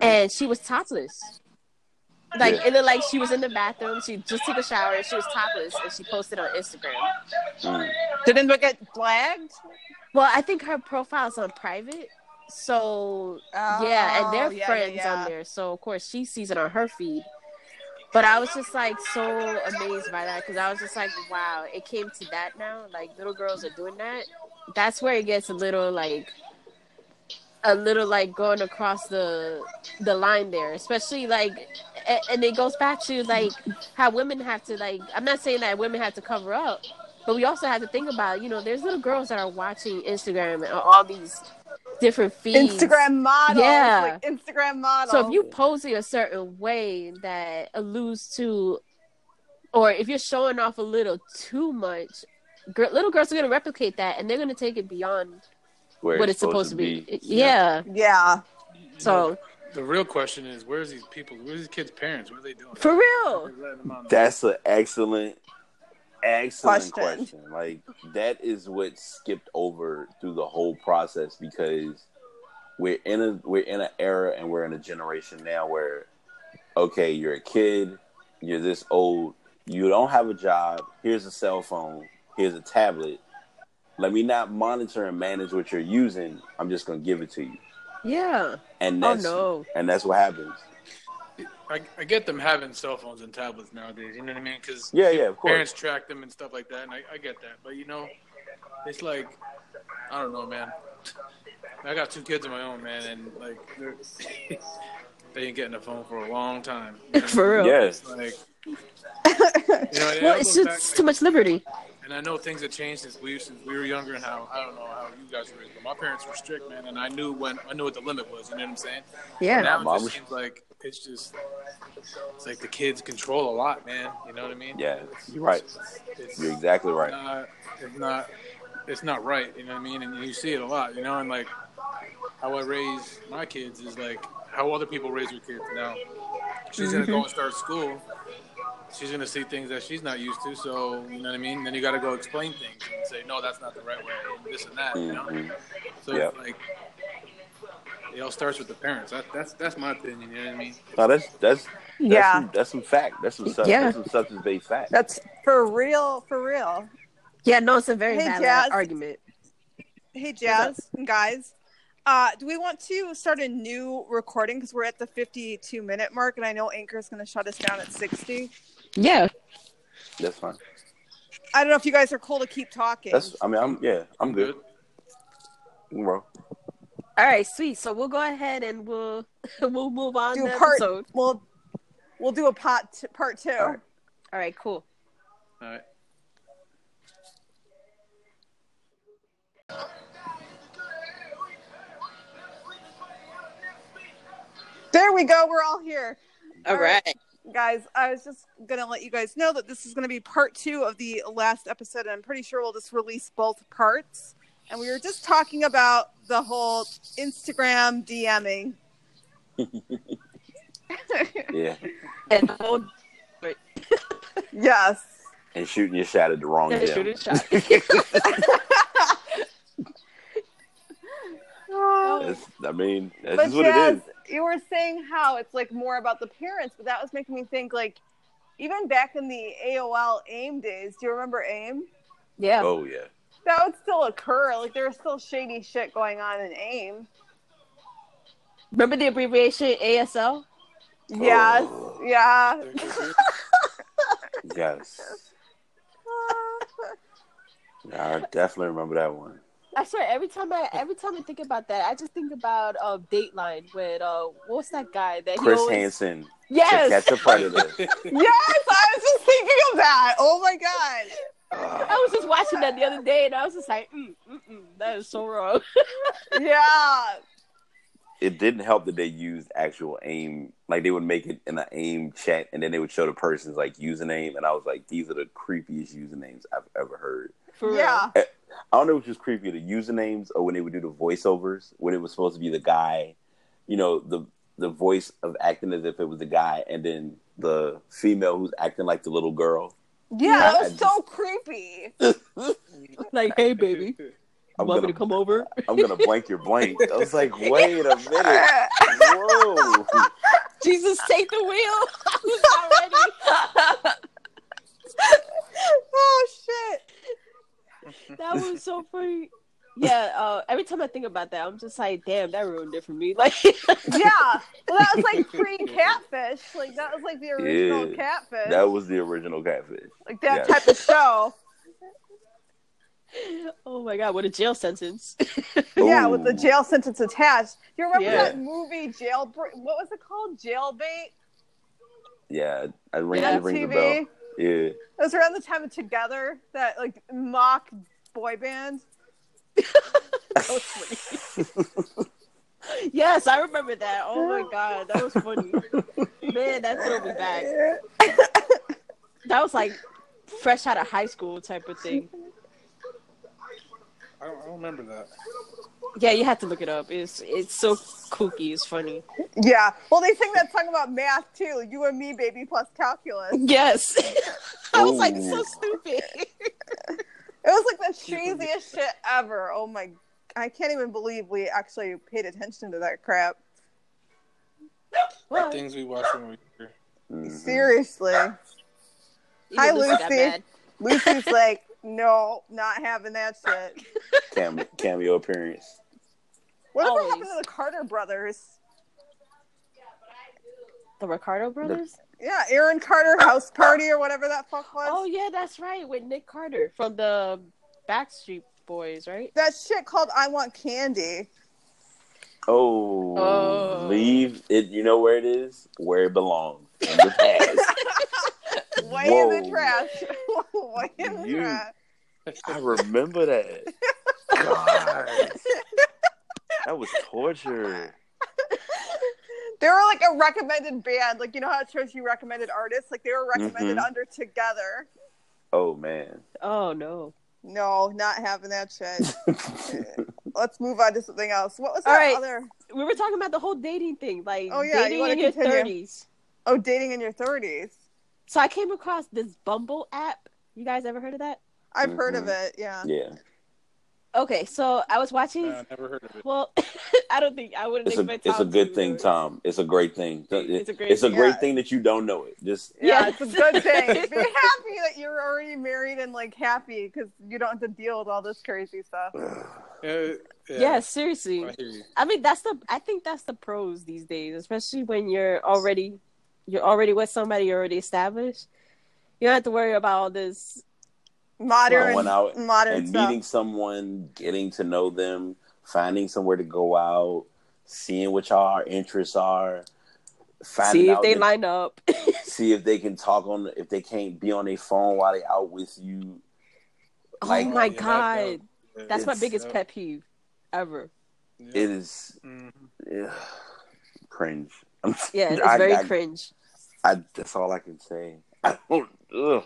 and she was topless. Like Yeah. it looked like she was in the bathroom. She just took a shower and she was topless, and she posted on Instagram. Mm. Did anyone get flagged? Well, I think her profile's on private. So yeah, and oh, they're Oh, yeah, friends yeah, yeah. on there. So of course she sees it on her feed. But I was just like so amazed by that because I was just like, wow, it came to that now. Like little girls are doing that. That's where it gets a little like a little like going across the the line there, especially like, and, and it goes back to like how women have to like. I'm not saying that women have to cover up, but we also have to think about you know there's little girls that are watching Instagram and all these different feeds. Instagram models. Yeah. Like Instagram models. So if you pose it a certain way that alludes to, or if you're showing off a little too much, gr- little girls are gonna replicate that and they're gonna take it beyond Where what it's supposed, to be. Yeah. Yeah. So The real question is, where's these people? Where's these kids' parents? What are they doing? for real, They're letting them out. That's an excellent, excellent Question. question. Like that is what skipped over through the whole process because we're in a we're in an era and we're in a generation now where okay, you're a kid, you're this old, you don't have a job. Here's a cell phone. Here's a tablet. Let me not monitor and manage what you're using. I'm just gonna give it to you, yeah. and Oh no, and that's what happens. I, I get them having cell phones and tablets nowadays. You know what I mean? Because Yeah, yeah, of course. parents track them and stuff like that, and I, I get that. But you know, it's like I don't know, man. I got two kids of my own, man, and like they're- they ain't getting a phone for a long time. You know? for real. Yes. It's like you know, Well, it's just back, too like- much liberty. And I know things have changed since we since we were younger, and how I don't know how you guys were raised, but my parents were strict, man, and I knew when I knew what the limit was. You know what I'm saying? Yeah. Now it just was- seems like it's just it's like the kids control a lot, man. You know what I mean? Yeah, you're right. It's You're exactly right. not, it's not it's not right. You know what I mean? And you see it a lot. You know, and like how I raise my kids is like how other people raise their kids. Now she's gonna Mm-hmm. go and start school. She's gonna see things that she's not used to. So you know what I mean. Then you got to go explain things and say, no, that's not the right way. And this and that. You know. Mhm. So Yep. it's like it all starts with the parents. That, that's that's my opinion. You know what I mean? No, that's that's that's Yeah. some, that's some fact. That's some sub- Yeah. that's some substance based fact. That's for real, for real. Yeah, no, it's a very Hey, valid Jazz. argument. Hey, Jazz guys. Uh, do we want to start a new recording because we're at the 52 minute mark and I know Anchor is going to shut us down at 60? Yeah. That's fine. I don't know if you guys are cool to keep talking. That's I mean I'm yeah I'm good. Bro. All right, sweet. So we'll go ahead and we'll we'll move on do the part. episode. We'll we'll do a pot t- part two. All right. All right, cool. All right. There we go. We're all here. All right. Guys, I was just going to let you guys know that this is going to be part two of the last episode. And I'm pretty sure we'll just release both parts. And we were just talking about the whole Instagram DMing. Yeah. And hold Yes. And shooting your shot at the wrong shoot gym. a shot. That's, I mean that's but just what Jazz, it is. you were saying how it's like more about the parents, but that was making me think like even back in the AOL AIM days, do you remember AIM? yeah. Oh yeah. That would still occur. Like there was still shady shit going on in AIM. Remember the abbreviation ASL? Yes. Oh. Yeah. Yes. Yeah, I definitely remember that one. I swear, every time I every time I think about that, I just think about uh, Dateline with uh, what's that guy that he Chris always... Hansen to catch a predator. yes, I was just thinking of that. Oh my god. I was just watching that the other day, and I was just like, mm, mm, mm, that is so wrong. Yeah. it didn't help that they used actual aim like they would make it in an aim chat and then they would show the person's like username and i was like these are the creepiest usernames i've ever heard For real. Yeah. I don't know which was creepy, the usernames or when they would do the voiceovers, when it was supposed to be the guy, you know, the the voice of acting as if it was the guy, and then the female who's acting like the little girl. Yeah, that I was so creepy. Like, hey, baby, you I'm want me gonna, to come over? I'm gonna blank your blank. I was like, wait a minute, whoa. Jesus, take the wheel. I was not ready. oh shit. that was so funny. Yeah, uh, every time I think about that, I'm just like, damn, that ruined it for me. Like, Yeah. Well, that was like pre catfish. Like that was like the original Yeah. catfish. That was the original catfish. like that yeah. type of show. oh my god, what a jail sentence! Yeah, with the jail sentence attached. Do you remember Yeah. that movie Jail? What was it called? Jailbait. Yeah, I ring, Yeah. it rings a bell. Yeah, It was around the time of 2gether, that like mock boy band. That was funny. yes, I remember that. Oh my god, that was funny. Man, that threw me back. That was like fresh out of high school type of thing. I don't, I don't remember that. Yeah, you have to look it up. It's it's so kooky. It's funny. Yeah. Well, they sing that song about math too. You and me, baby, plus calculus. Yes, I was like, so stupid. It was like the cheesiest shit ever. Oh my! I can't even believe we actually paid attention to that crap. Well, Things we watched when we were Mhm. Seriously, even Hi, Lucy got Lucy. mad. Lucy's like, no, not having that shit. Cam- cameo appearance. Whatever Always. happened to the Carter brothers? The Ricardo brothers. Yeah, Aaron Carter house party or whatever that fuck was. Oh yeah, that's right, with Nick Carter from the Backstreet Boys, right? That shit called I Want Candy. Oh, Oh. leave it. You know where it is? Where it belongs. In the past. Way in the trash. Way in the You- trash. I remember that. God, that was torture. They were like a recommended band. Like, you know how it shows you recommended artists? Like, they were recommended Mhm. under Together. Oh man. Oh no. No, not having that shit. Let's move on to something else. What was that All right. other? We were talking about the whole dating thing, like Oh, yeah, dating wanna in your thirties. Oh, dating in your 30s. So I came across this Bumble app. You guys ever heard of that? I've heard of Mhm. it, yeah. yeah, Okay, so I was watching. Uh, never heard of it. Well, I don't think I wouldn't it's a expect. it's a good to thing, it. Tom. It's a great thing. It's a great It's a thing. great Yeah. thing that you don't know it. Just Yeah, Yes. it's a good thing. Be happy that you're already married and like happy because you don't have to deal with all this crazy stuff. Yeah, Yeah, seriously. I. I mean, that's the. I think that's the pros these days, especially when you're already, you're already with somebody you're already established. You don't have to worry about all this. Modern, going out modern and stuff. meeting someone, getting to know them, finding somewhere to go out, seeing what y'all interests are, finding See if out they that- line up. see if they can talk on if they can't be on their phone while they out with you. oh Like, my yeah, god, that- that's my biggest pet peeve ever. Yeah. It is Mhm. ugh, cringe. Yeah, it's I- very I- cringe. I, that's all I can say. I don't. Ugh.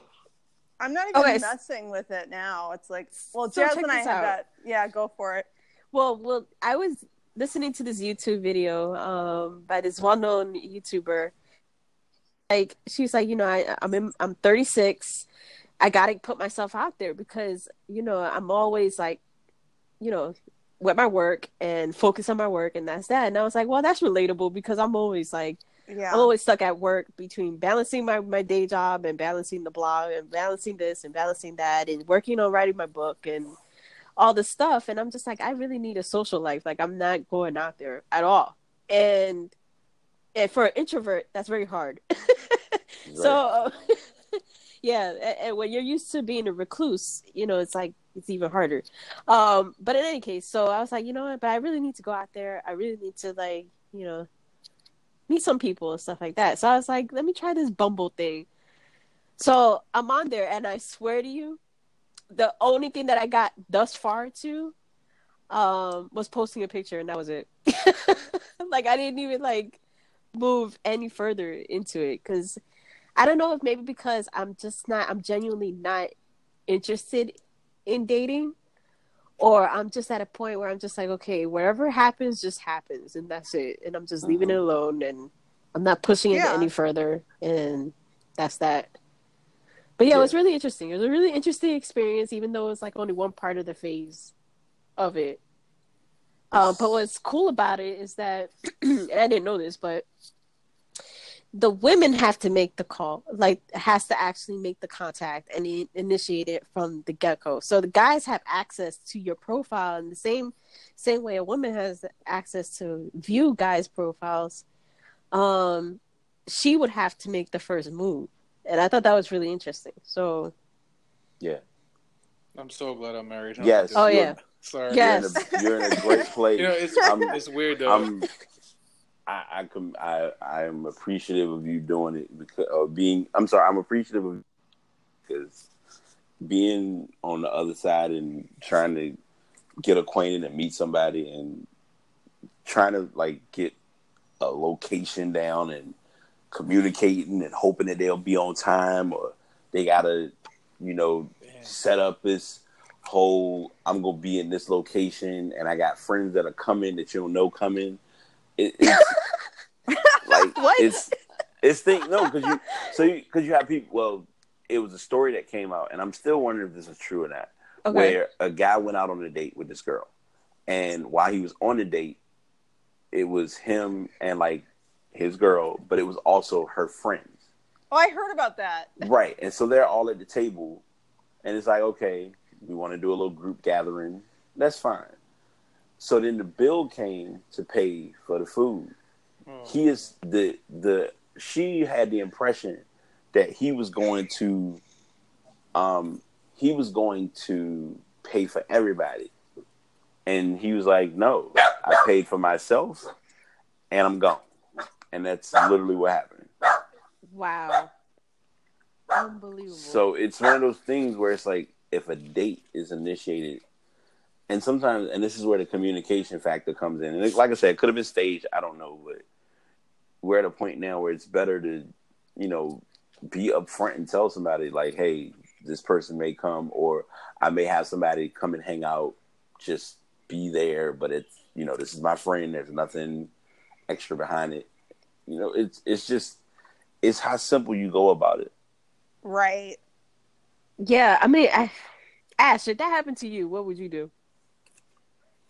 I'm not even Okay. messing with it now. It's like, well, So Jazz and I had out. that. Yeah, go for it. Well, well, I was listening to this YouTube video um, by this well-known YouTuber. Like she was like, you know, I, I'm in, I'm 36. I got to put myself out there because you know I'm always like, you know, with my work and focus on my work, and that's that. And I was like, well, that's relatable because I'm always like, Yeah. I'm always stuck at work between balancing my, my day job and balancing the blog and balancing this and balancing that and working on writing my book and all this stuff. And I'm just like, I really need a social life. Like I'm not going out there at all. And and for an introvert, that's very hard. So uh, yeah, and, and when you're used to being a recluse, you know, it's like it's even harder. Um, but in any case, so I was like, you know what? But I really need to go out there. I really need to like, you know, meet some people and stuff like that. So I was like, let me try this Bumble thing. So I'm on there, and I swear to you, the only thing that I got thus far to um was posting a picture, and that was it. like I didn't even like move any further into it because I don't know if maybe because I'm just not I'm genuinely not interested in dating or I'm just at a point where I'm just like, okay, whatever happens, just happens, and that's it, and I'm just leaving it alone, and I'm not pushing it Yeah. any further, and that's that. But yeah, it was really interesting. It was a really interesting experience, even though it was like only one part of the phase of it. Um, but what's cool about it is that, and I didn't know this, but the women have to make the call, like has to actually make the contact and i- initiate it from the get go. So the guys have access to your profile in the same same way a woman has access to view guys' profiles. Um, she would have to make the first move, and I thought that was really interesting. So Yeah. I'm so glad I'm married. huh? Yes. Oh, yeah. Sorry. Yeah. You're in a, you're in a great place. You know, it's I'm- it's weird though. I'm I I com- I I am appreciative of you doing it because of being I'm sorry, I'm appreciative of because being on the other side and trying to get acquainted and meet somebody and trying to like get a location down and communicating and hoping that they'll be on time or they gotta, you know, Man. set up this whole I'm gonna be in this location and I got friends that are coming that you don't know coming. It, it's like What? it's it's thing no because you so you because you have people. Well, it was a story that came out, and I'm still wondering if this is true or not. okay, Where a guy went out on a date with this girl, and while he was on the date, it was him and like his girl, but it was also her friends. Oh, I heard about that. Right. And so they're all at the table and it's like, okay, we want to do a little group gathering. That's fine. So then the bill came to pay for the food. Oh. He is the the she had the impression that he was going to um he was going to pay for everybody. And he was like, No, I paid for myself and I'm gone. And that's literally what happened. wow, unbelievable. So it's one of those things where it's like if a date is initiated, and sometimes, and this is where the communication factor comes in. And it, like I said, it could have been staged. I don't know, but we're at a point now where it's better to, you know, be upfront and tell somebody like, "Hey, this person may come, or I may have somebody come and hang out. Just be there, but it's you know, this is my friend. There's nothing extra behind it. You know, it's it's just it's how simple you go about it. Right. yeah, I mean, I, Ash, if that happened to you, what would you do?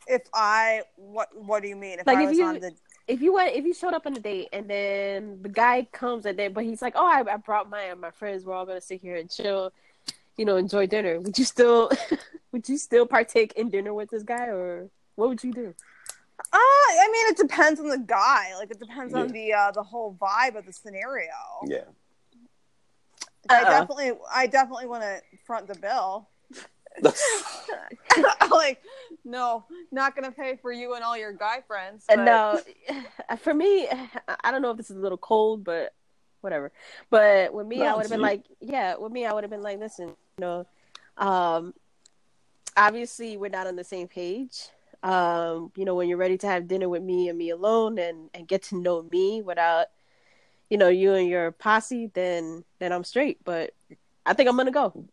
If I what what do you mean? If Like, I if was you- on the if you went if you showed up on a date and then the guy comes and then but he's like oh I, I brought my my friends we're all gonna sit here and chill you know enjoy dinner would you still would you still partake in dinner with this guy or what would you do Uh, I mean, it depends on the guy. Like, it depends on the uh, the whole vibe of the scenario. Yeah. I Uh-uh. definitely, I definitely want to front the bill. like, no, not gonna pay for you and all your guy friends. but- no for me i don't know if this is a little cold but whatever. But with me i would have been like yeah with me i would have been like listen you know um obviously we're not on the same page. Um you know when you're ready to have dinner with me and me alone and and get to know me without you know you and your posse then then i'm straight. But i think i'm gonna go.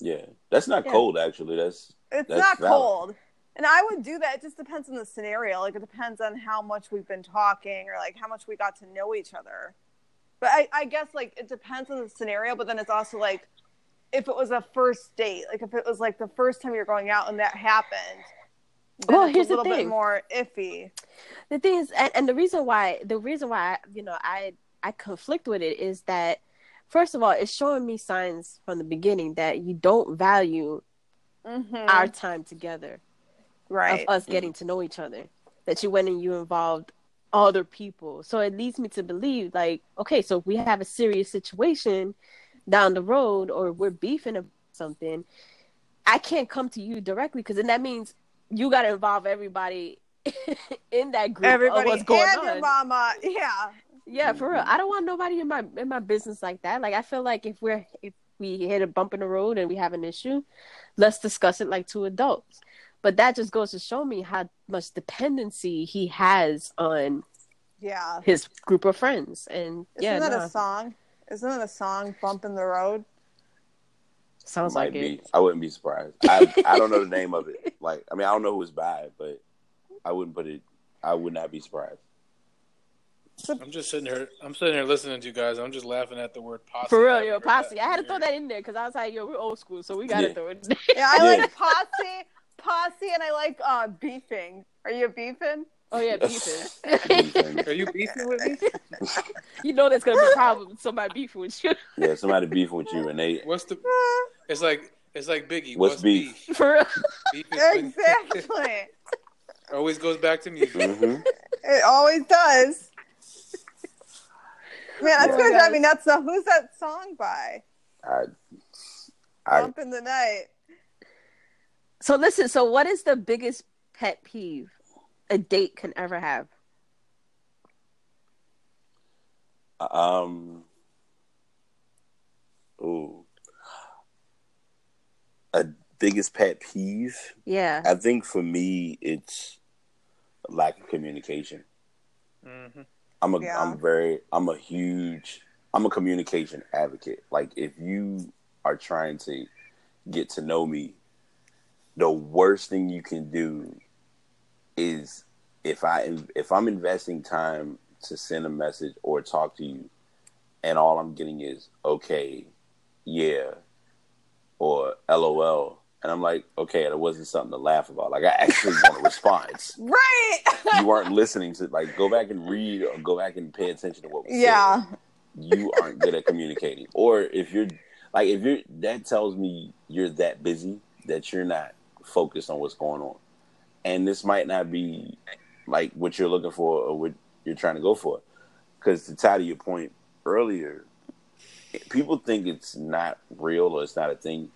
Yeah, that's not Yeah. cold. Actually, that's It's That's not valid. cold. And I would do that. It just depends on the scenario. Like it depends on how much we've been talking or like how much we got to know each other. But I, I guess like it depends on the scenario, but then it's also like if it was a first date, like if it was like the first time you're going out and that happened, then Well, it's here's a the little bit thing. more iffy. the thing is and, and the reason why the reason why you know i i conflict with it is that first of all it's showing me signs from the beginning that you don't value Mm-hmm. our time together right. of us getting to know each other that you went and you involved other people so it leads me to believe like okay so if we have a serious situation down the road or we're beefing about something i can't come to you directly because then that means you got to involve everybody in that group Everybody of what's going and on your mama. Yeah. Yeah, for real. I don't want nobody in my in my business like that. Like I feel like if we're if we hit a bump in the road and we have an issue, let's discuss it like two adults. But that just goes to show me how much dependency he has on Yeah. his group of friends. And Isn't yeah, that nah. a song? Isn't that a song, Bump in the Road? Sounds Might like be. it. I wouldn't be surprised. I I don't know the name of it. Like I mean, I don't know who it's by, but I wouldn't put it. I would not be surprised. I'm just sitting here. I'm sitting here listening to you guys. I'm just laughing at the word posse. For real, yo, posse. I had to throw that in there because I was like, yo, we're old school, so we gotta Yeah. throw it. In there. Yeah, I Yeah. like posse, posse, and I like uh, beefing. Are you beefing? Oh yeah, beefing. Beefing. Are you beefing with me? you know there's gonna be a problem. with Somebody beefing with you. yeah, somebody beefing with you, and they What's the? It's like it's like Biggie. What's beef? For real. Beef Exactly. always goes back to music. hmm it always does. Man, that's my gonna drive me nuts. So, who's that song by? I, I Bump in the night. So listen. So what is the biggest pet peeve a date can ever have? um, ooh, a biggest pet peeve. Yeah. I think for me, it's lack of communication. hmm I'm a Yeah. am very I'm a huge I'm a communication advocate. Like if you are trying to get to know me, the worst thing you can do is if I if I'm investing time to send a message or talk to you and all I'm getting is okay, yeah, or LOL and I'm like, okay, that wasn't something to laugh about. Like I actually want a response Right. you weren't listening to like go back and read or go back and pay attention to what was yeah. said. Yeah. You aren't good at communicating. Or if you're like if you're that tells me you're that busy that you're not focused on what's going on. And this might not be like what you're looking for or what you're trying to go for. Cuz to tie to your point earlier, people think it's not real or it's not a thing.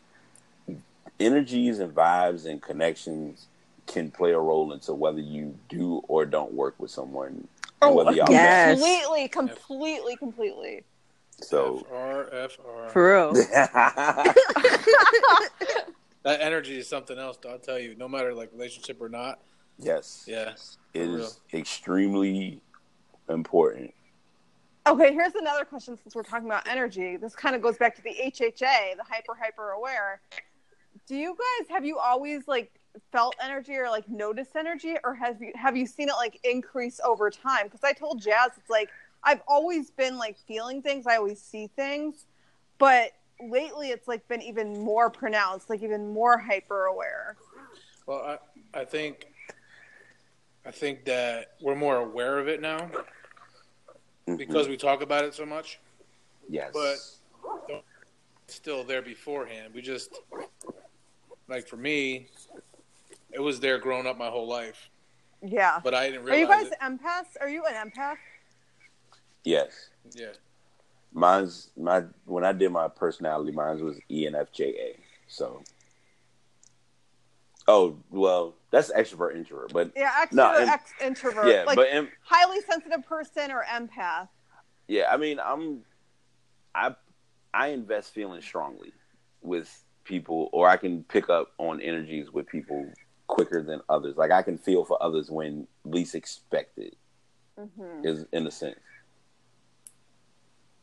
Energies and vibes and connections can play a role into whether you do or don't work with someone. and Oh, whether y'all. Yes. completely, completely, completely. So FR, FR. For real. That energy is something else. I'll tell you. No matter like relationship or not. yes, Yeah. it is for is extremely important. Okay, here's another question since we're talking about energy. This kind of goes back to the HHA, the hyper hyper aware. Do you guys have you always like felt energy or like noticed energy or have you have you seen it like increase over time? Because I told Jazz it's like I've always been like feeling things, I always see things, but lately it's like been even more pronounced, like even more hyper aware. Well, I I think I think that we're more aware of it now Mhm. because we talk about it so much. yes, but- It's still there beforehand. We just like for me, it was there growing up my whole life, Yeah. but I didn't realize. Are you realize guys empaths? Are you an empath? yes. it. Yeah. Mine's my when I did my personality, mine was E ENFJA. So, oh well, that's extrovert introvert, but Yeah, extrovert, No, em- ex- introvert. yeah, like but em- highly sensitive person or empath. Yeah, I mean, I'm I I invest feeling strongly with people or I can pick up on energies with people quicker than others. Like I can feel for others when least expected Mm-hmm. is in a sense.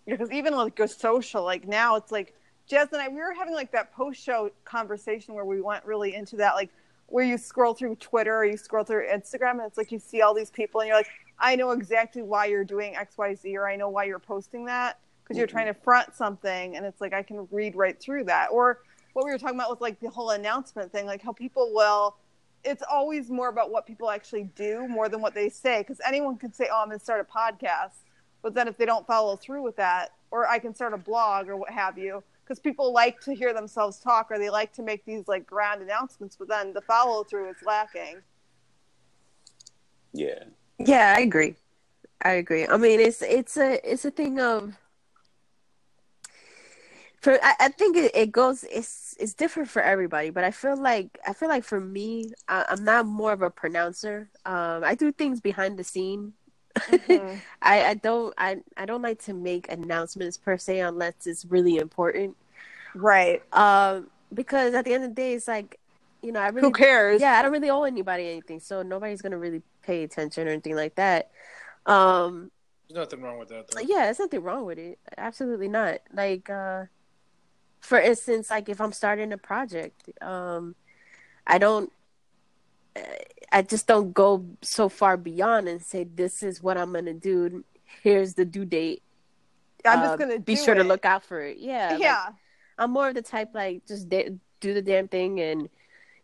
Yeah, because even like go social, like now it's like Jess and I, we were having like that post-show conversation where we went really into that, like where you scroll through Twitter or you scroll through Instagram, and it's like you see all these people, and you're like, I know exactly why you're doing X, Y, Z, or I know why you're posting that because you're Mhm. trying to front something, and it's like I can read right through that. Or what we were talking about with like the whole announcement thing, like how people will. It's always more about what people actually do more than what they say, because anyone can say, "Oh, I'm going to start a podcast," but then if they don't follow through with that or i can start a blog or what have you because people like to hear themselves talk or they like to make these like grand announcements but then the follow through is lacking Yeah. Yeah, I agree. I agree. I mean, it's it's a it's a thing of. For I, I think it, it goes it's it's different for everybody, but I feel like I feel like for me, I, I'm not more of a pronouncer. Um, I do things behind the scene. Mhm. I, I don't I, I don't like to make announcements per se unless it's really important. right Um, because at the end of the day, it's like, you know, I really who cares yeah, I don't really owe anybody anything, so nobody's gonna really pay attention or anything like that. Um, There's nothing wrong with that. Though. yeah, there's nothing wrong with it. Absolutely not. Like, uh, for instance, like if I'm starting a project, um, I don't, I just don't go so far beyond and say this is what I'm gonna do. Here's the due date. I'm Uh, just gonna be do sure to look out for it. Yeah, like, Yeah, I'm more of the type like just da- do the damn thing and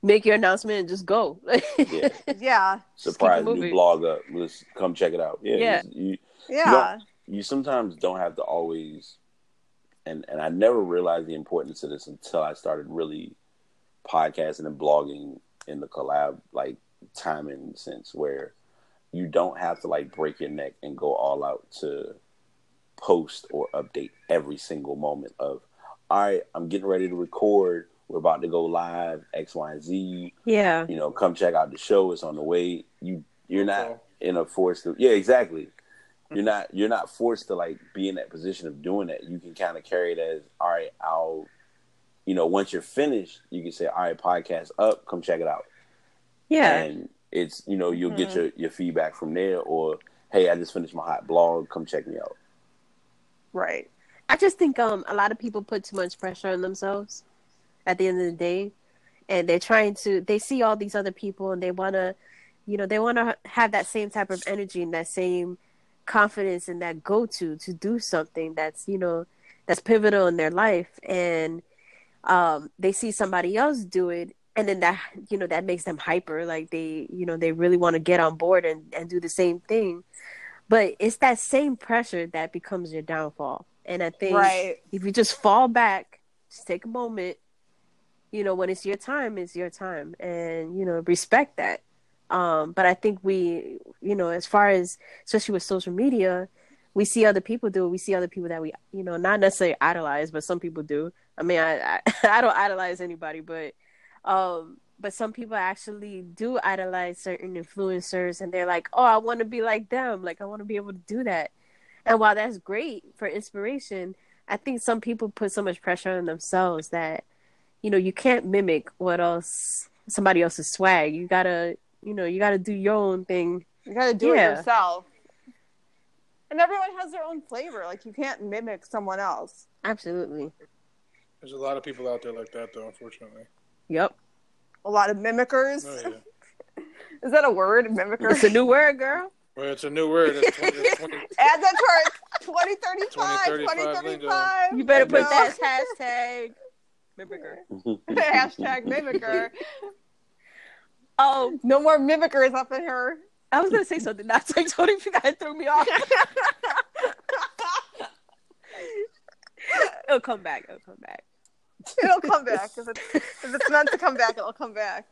make your announcement and just go. Yeah. yeah, Surprise moving. new blog up. Let's come check it out. Yeah. Yeah. You, yeah. you sometimes don't have to always and and I never realized the importance of this until I started really podcasting and blogging in the collab like timing sense where you don't have to like break your neck and go all out to post or update every single moment of all right, I'm getting ready to record, we're about to go live, X, Y, and Z, yeah, you know, come check out the show, it's on the way. You you're not in a forced to yeah, exactly you're not you're not forced to like be in that position of doing that. You can kind of carry it as all right. I'll you know once you're finished, you can say all right, podcast up, come check it out, yeah, and it's you know you'll get your your feedback from there. Or hey, I just finished my hot blog, come check me out. Right. I just think um a lot of people put too much pressure on themselves at the end of the day and they're trying to they see all these other people and they want to you know they want to have that same type of energy and that same confidence and that go to to do something that's you know that's pivotal in their life. And um they see somebody else do it and then that you know that makes them hyper. Like they you know they really want to get on board and and do the same thing. But it's that same pressure that becomes your downfall. And i think Right. if you just fall back just take a moment you know when it's your time it's your time. And you know respect that um but i think we you know as far as especially with social media we see other people do it. We see other people that we you know not necessarily idolize but some people do. I mean i i, I don't idolize anybody but um but some people actually do idolize certain influencers and they're like oh i want to be like them. Like i want to be able to do that. And while that's great for inspiration i think some people put so much pressure on themselves that you know you can't mimic what else somebody else's swag. You gotta you know you gotta do your own thing You gotta do Yeah. it yourself. And everyone has their own flavor. Like you can't mimic someone else. absolutely There's a lot of people out there like that, though. Unfortunately. yep A lot of mimickers. Oh yeah. Is that a word? Mimickers. it's a new word girl Well, it's a new word. It's 20, it's 20, Add that to 2035. 2035 2035. you better put that hashtag mimicker Hashtag mimicker. Oh No more mimickers up in here. i was gonna say something not so totally that threw me off it'll come back it'll come back It'll come back. If it's, if it's meant to come back, it'll come back.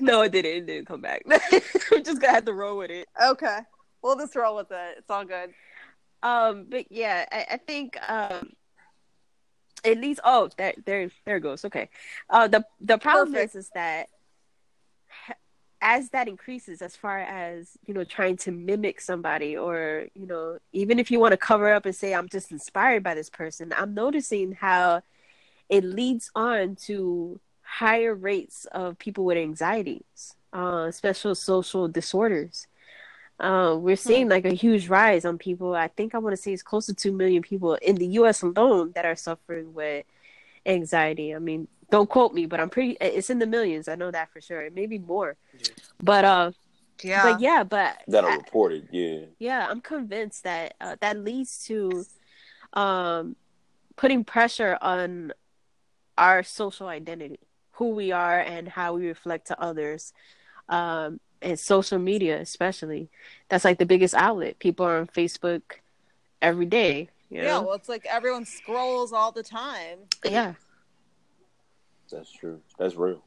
no, it didn't. It didn't come back. We're just gonna have to roll with it. Okay. We'll just roll with it. It's all good. Um, but yeah, I, I think um, at least oh, there, there, there it goes. Okay. Uh, the the problem Perfect. is is that as that increases, as far as you know, trying to mimic somebody, or you know, even if you want to cover up and say I'm just inspired by this person, I'm noticing how it leads on to higher rates of people with anxieties, uh, special social disorders. Uh, we're seeing like a huge rise on people. I think I want to say it's close to 2 million people in the US alone that are suffering with anxiety. I mean, don't quote me, but I'm pretty, it's in the millions. I know that for sure. It may be more. Yeah. But, uh, Yeah. but yeah, but that are I- reported. Yeah, yeah, I'm convinced that uh, that leads to um, putting pressure on our social identity, who we are, and how we reflect to others. Um, and social media, especially, that's like the biggest outlet. People are on Facebook every day. You Yeah, know? well, it's like everyone scrolls all the time. yeah, that's true. That's real.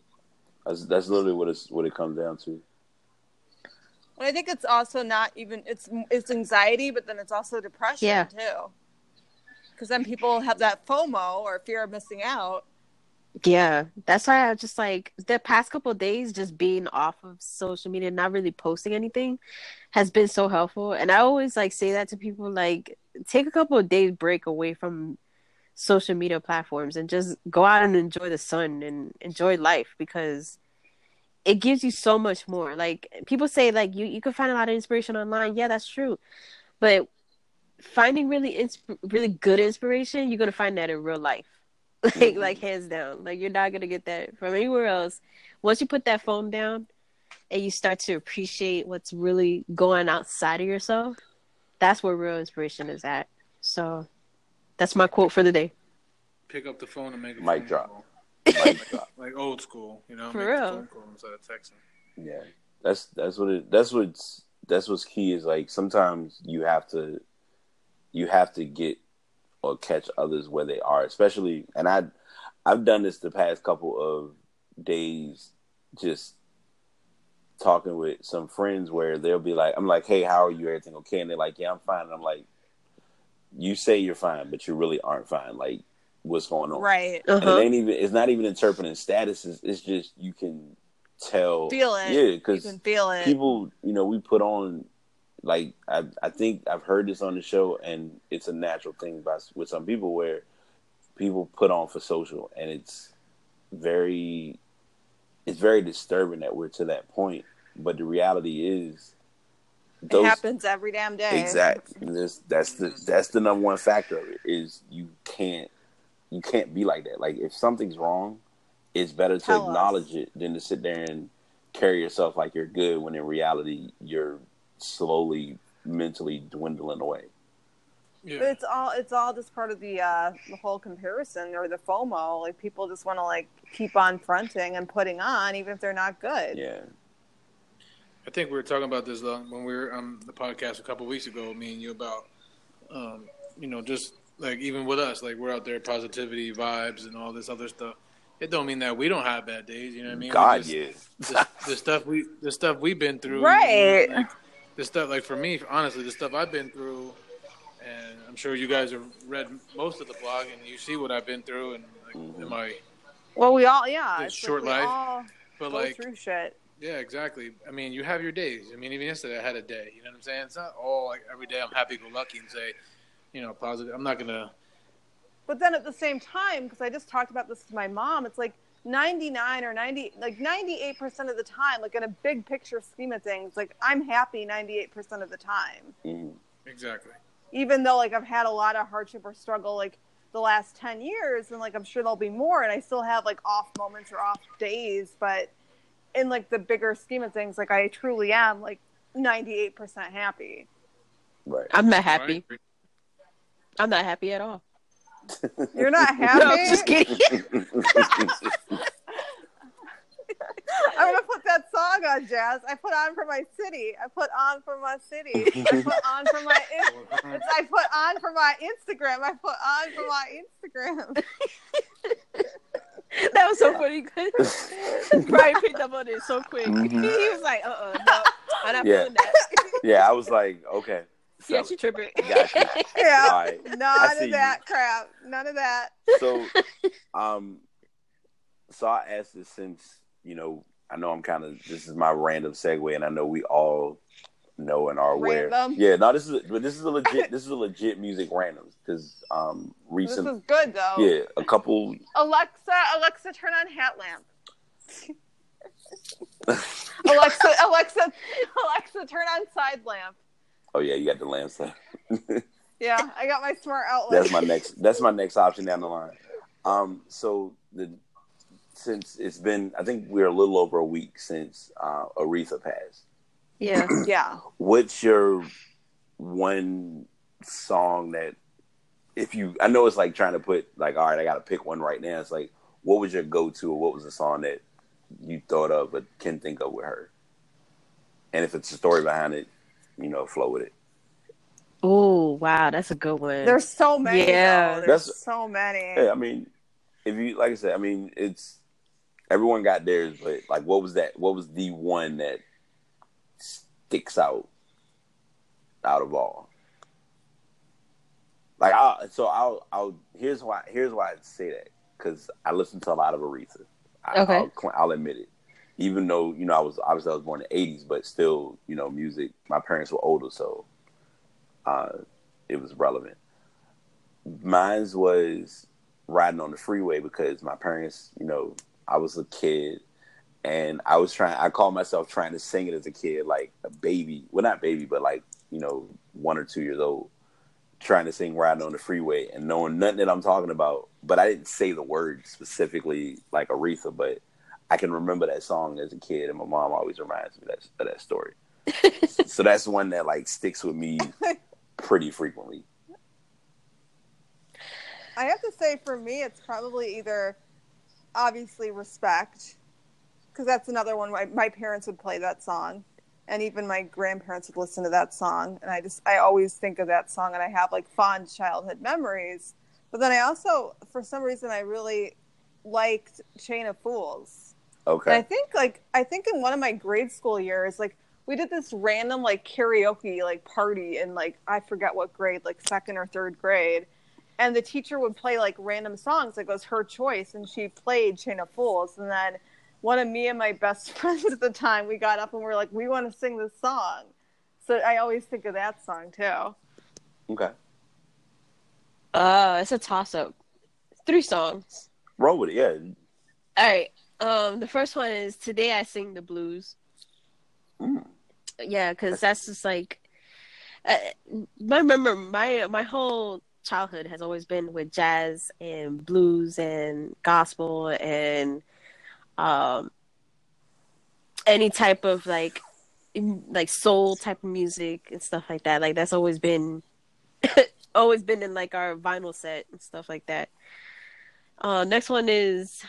That's that's literally what it's what it comes down to. And I think it's also not even it's it's anxiety, but then it's also depression Yeah. too. Because then people have that FOMO or fear of missing out. Yeah, that's why I just like the past couple of days just being off of social media, not really posting anything, has been so helpful. And I always like say that to people like take a couple of days break away from social media platforms and just go out and enjoy the sun and enjoy life because it gives you so much more. Like people say like you you can find a lot of inspiration online. Yeah, that's true. But finding really insp- really good inspiration, you're going to find that in real life like Mhm. like hands down. Like you're not gonna get that from anywhere else. Once you put that phone down and you start to appreciate what's really going outside of yourself, that's where real inspiration is at. So that's my quote for the day. Pick up the phone and make a Mic drop. Mic drop. like old school, you know, For make real. the phone call instead of texting. Yeah, that's that's what it. That's what's that's what's key is like sometimes you have to you have to get or catch others where they are, especially. And I I've done this the past couple of days, just talking with some friends where they'll be like, I'm like, hey, how are you? Everything okay? And they're like, yeah, I'm fine. And I'm like, you say you're fine, but you really aren't fine. Like, what's going on? Right. And it Uh-huh. ain't even. It's not even interpreting statuses. It's just you can tell. Feel it. Yeah, because You because can feel it. people, you know, we put on like I, I think I've heard this on the show, and it's a natural thing by with some people where people put on for social, and it's very, it's very disturbing that we're to that point. But the reality is, it happens every damn day. Exactly. This, that's the that's the number one factor of it is you can't you can't be like that. Like if something's wrong, it's better to Tell us. acknowledge it than to sit there and carry yourself like you're good when in reality you're slowly mentally dwindling away. Yeah, it's all it's all just part of the uh the whole comparison or the FOMO. Like people just want to like keep on fronting and putting on even if they're not good. Yeah. I think we were talking about this uh, when we were on the podcast a couple weeks ago, me and you about, um, you know, just like even with us, like we're out there, positivity, vibes, and all this other stuff. It don't mean that we don't have bad days. You know what I mean? God, just- yeah. the, the stuff we the stuff we've been through Right. like, the stuff like for me honestly the stuff i've been through and i'm sure you guys have read most of the blog and you see what i've been through and like Mhm. am i Well, we all yeah. It's It's, short like life, all but go like through shit. Yeah exactly. I mean you have your days. I mean even yesterday i had a day you know what i'm saying? It's not all like every day i'm happy go lucky and say you know positive. I'm not gonna But then at the same time, because I just talked about this to my mom, it's like 99 or 90, like 98% of the time, like in a big picture scheme of things, like I'm happy 98% of the time. Mhm. exactly. Even though like I've had a lot of hardship or struggle like the last 10 years, and like I'm sure there'll be more, and I still have like off moments or off days, but in like the bigger scheme of things, like I truly am like 98% happy. Right. I'm not happy. I'm not happy at all. You're not happy? No, I'm just kidding. I'm gonna put that song on, Jazz. I put on for my city. I put on for my city. I put on for my. In- it's, I put on for my Instagram. I put on for my Instagram. that was so funny because Bryan picked up on it so quick. Mhm. He was like, "Uh, uh no, I'm not Yeah. feeling that." yeah, I was like, okay. Yeah, So, she tripping. Got you. Yeah, all right. none of that crap. None of that. so um so I asked this since, you know, I know I'm kind of this is my random segue and I know we all know and are aware. Random? Yeah, no, this is but this is a legit this is a legit music randoms because um recent This is good though. yeah, a couple Alexa, Alexa, turn on hat lamp. Alexa, Alexa, Alexa, turn on side lamp. Oh yeah, you got the lamp stuff. Yeah, I got my smart outlet. That's my next that's my next option down the line. Um so the since it's been I think we're a little over a week since uh Aretha passed. Yeah. yeah. what's your one song that if you I know it's like trying to put like all right I gotta pick one right now it's like what was your go to or what was the song that you thought of but can think of with her and if it's a story behind it you know flow with it Oh wow, that's a good one. There's so many. Yeah. though. There's That's- so many. yeah I mean if you like I said I mean it's everyone got theirs but like what was that what was the one that sticks out out of all like I so I'll I'll here's why here's why I say that because I listen to a lot of Aretha. I, Okay. I'll, I'll admit it. Even though you know I was obviously I was born in the '80s, but still you know music. My parents were older, so uh, it was relevant. Mine's was riding on the freeway because my parents, you know, I was a kid and I was trying. I called myself trying to sing it as a kid, like a baby. Well, not baby, but like you know, one or two years old. trying to sing "Riding on the Freeway" and knowing nothing that I'm talking about, but I didn't say the words specifically like Aretha, but I can remember that song as a kid, and my mom always reminds me that, of that story. so that's one that like sticks with me pretty frequently. I have to say, for me, it's probably either obviously respect, because that's another one. My, my parents would play that song, and even my grandparents would listen to that song. And I just, I always think of that song, and I have like fond childhood memories. But then I also, for some reason, I really liked Chain of Fools. Okay. And I think like I think in one of my grade school years, like we did this random like karaoke like party in like I forget what grade, like second or third grade. And the teacher would play like random songs, like it was her choice, and she played Chain of Fools. And then one of me and my best friends at the time, we got up and we are like, we want to sing this song. So I always think of that song too. Okay. Uh, it's a toss up. Three songs. Roll with it, yeah. All right. Um, the first one is "Today I Sing the Blues." Mm. Yeah, because that's just like, uh, I remember my my whole childhood has always been with jazz and blues and gospel and um any type of like like soul type of music and stuff like that. Like that's always been always been in like our vinyl set and stuff like that. Uh, next one is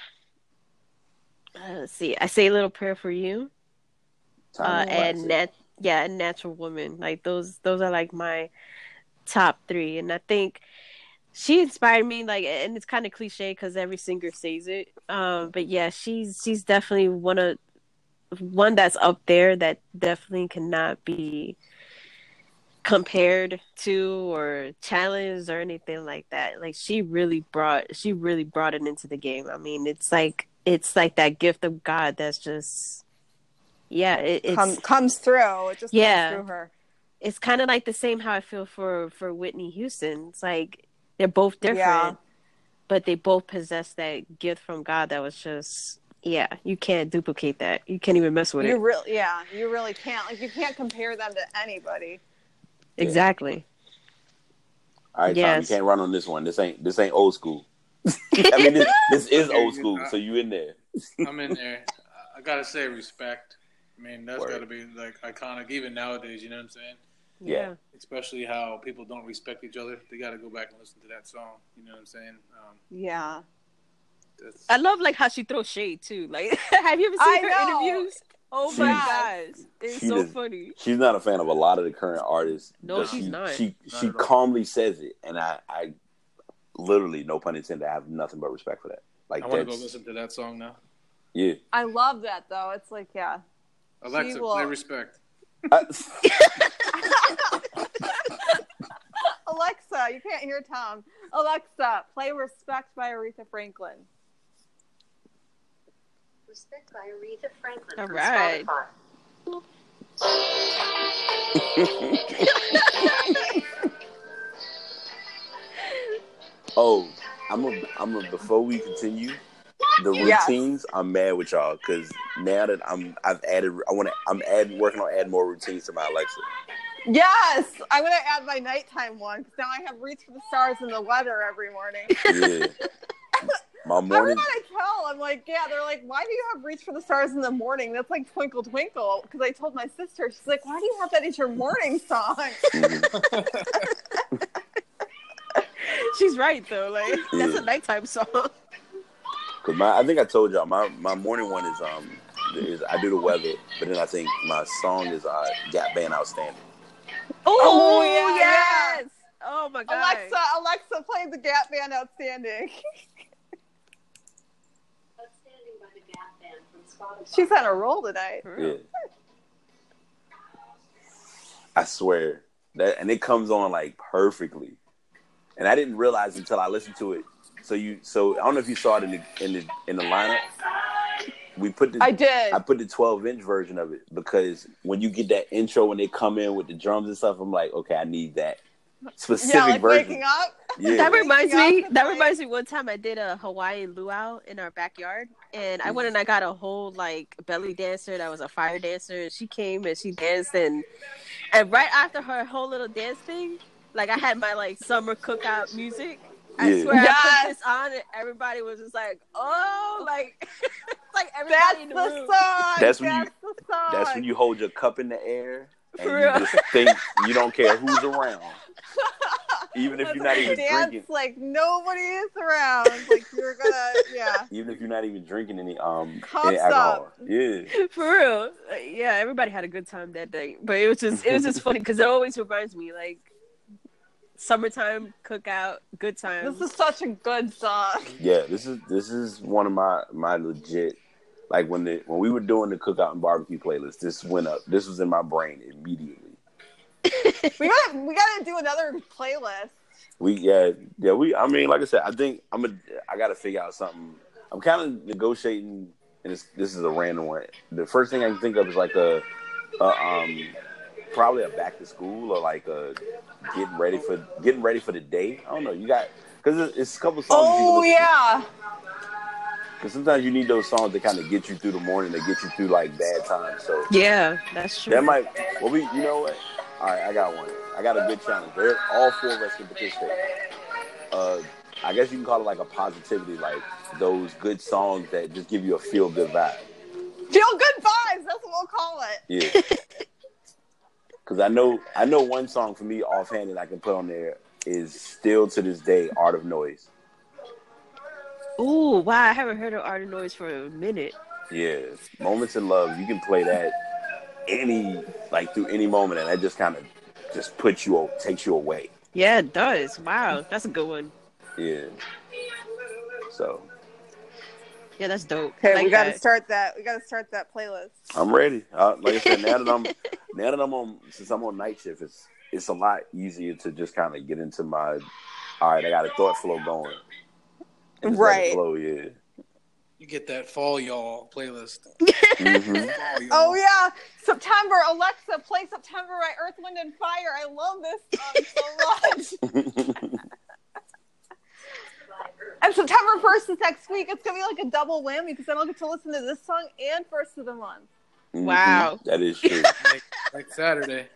uh, let's see. I say a little prayer for you. Uh, and nat- yeah, and natural woman. Like those, those are like my top three. And I think she inspired me. Like, and it's kind of cliche because every singer says it. Um, but yeah, she's she's definitely one of one that's up there that definitely cannot be compared to or challenged or anything like that. Like she really brought she really brought it into the game. I mean, it's like it's like that gift of God that's just yeah, it it's, Come, comes through. It just Yeah. comes through her. it's kind of like the same how I feel for for Whitney Houston. It's like they're both different, Yeah. but they both possess that gift from God that was just yeah, you can't duplicate that. You can't even mess with You it. really, yeah, you really can't. Like, you can't compare them to anybody. Exactly. All right, Tom, you can't run on this one. This ain't this ain't old school. I mean, this, this is old school, so you in there. I'm in there. I gotta say respect. I mean, that's Word. gotta be like iconic even nowadays. You know what I'm saying? Yeah. Especially how people don't respect each other. They gotta go back and listen to that song. You know what I'm saying? Um, Yeah. that's, I love like how she throws shade too. Like, have you ever I seen her know. interviews? Oh She- my gosh, it's so does- funny. She's not a fan of a lot of the current artists. No, she's she, not. She Not she at all. calmly says it, and I I literally, no pun intended, I have nothing but respect for that. Like I want to go listen to that song now. yeah. I love that though. It's like, yeah. Alexa, will- play respect. I- Alexa, you can't hear Tom. Alexa, play Respect by Aretha Franklin. Respect by Aretha Franklin All from right. Oh, I'm a I'm a before we continue. The Yes. routines, I'm mad with y'all because now that I'm I've added I want to I'm adding working on adding more routines to my Alexa. Yes, I'm gonna add my nighttime one because now I have Reach for the Stars and the weather every morning. Yeah, my Everyone morning. I tell, I'm like, yeah, they're like, why do you have Reach for the Stars in the morning? That's like Twinkle Twinkle. Because I told my sister, she's like, why do you have that as your morning song? Mhm. She's right though. Like that's a nighttime song. Cause my, I think I told y'all my, my morning one is um is I do the weather, but then I think my song is uh Gap Band Outstanding. Oh, yeah, yes. Oh my god. Alexa, Alexa, play the Gap Band Outstanding. Outstanding by the Gap Band from Spotify. She's on a roll tonight. Yeah. I swear that, and it comes on like perfectly, and I didn't realize until I listened to it. So you, so I don't know if you saw it in the in the in the lineup. We put the I did. I put the 12 inch version of it because when you get that intro when they come in with the drums and stuff, I'm like, okay, I need that specific yeah, like version. up. Yeah. That reminds me. That reminds me. One time I did a Hawaiian luau in our backyard, and I went and I got a whole like belly dancer that was a fire dancer, and she came and she danced, and and right after her whole little dance thing, like I had my like summer cookout music. I Yeah. swear I put this on and everybody was just like, oh, like, like everybody That's in the, the song. That's when you- That's the song. That's when you hold your cup in the air and For you real. just think you don't care who's around, even if you're not even dance drinking. like nobody is around. Like you're gonna, yeah. Even if you're not even drinking any um Cups any alcohol. up. Yeah. For real, Uh, yeah, everybody had a good time that day. But it was just, it was just funny because it always reminds me like summertime cookout, good time. This is such a good song. Yeah, this is this is one of my my legit like when the when we were doing the cookout and barbecue playlist, this went up. This was in my brain immediately. We gotta, we gotta do another playlist. We yeah yeah we I mean like I said I think I'm a I got to figure out something. I'm kind of negotiating, and it's, this is a random one. The first thing I can think of is like a, a um probably a back to school or like a getting ready for getting ready for the day. I don't know. You got because it's, a couple songs. Oh yeah. Because sometimes you need those songs to kind of get you through the morning, to get you through like bad times. So yeah, that's true. that might. Well, we you know what? All right, I got one. I got a good challenge. They're, all four of us can participate. Uh, I guess you can call it like a positivity, like those good songs that just give you a feel good vibe. Feel good vibes. That's what we'll call it. Yeah. Because I know I know one song for me offhand that I can put on there is still to this day "Art of Noise." Ooh, wow, I haven't heard of Art of Noise for a minute. Yeah, "Moments in Love." You can play that any like through any moment, and that just kind of just puts you takes you away. Yeah, it does. Wow, that's a good one. Yeah. So Yeah, that's dope. Okay, Like we gotta that. start that. We gotta start that playlist. I'm ready. Uh, like I said, now that I'm now that I'm on since I'm on night shift, it's it's a lot easier to just kind of get into my. All right, I got a thought flow going. And just let it Right. Flow, yeah. You get that fall y'all playlist. hmm Fall y'all. Oh yeah, September. Alexa, play September by Earth, Wind, and Fire. I love this song so much. and September first is next week. It's gonna be like a double whammy because then I'll get to listen to this song and first of the month. Wow. Mm-hmm. That is true. Like, like Saturday.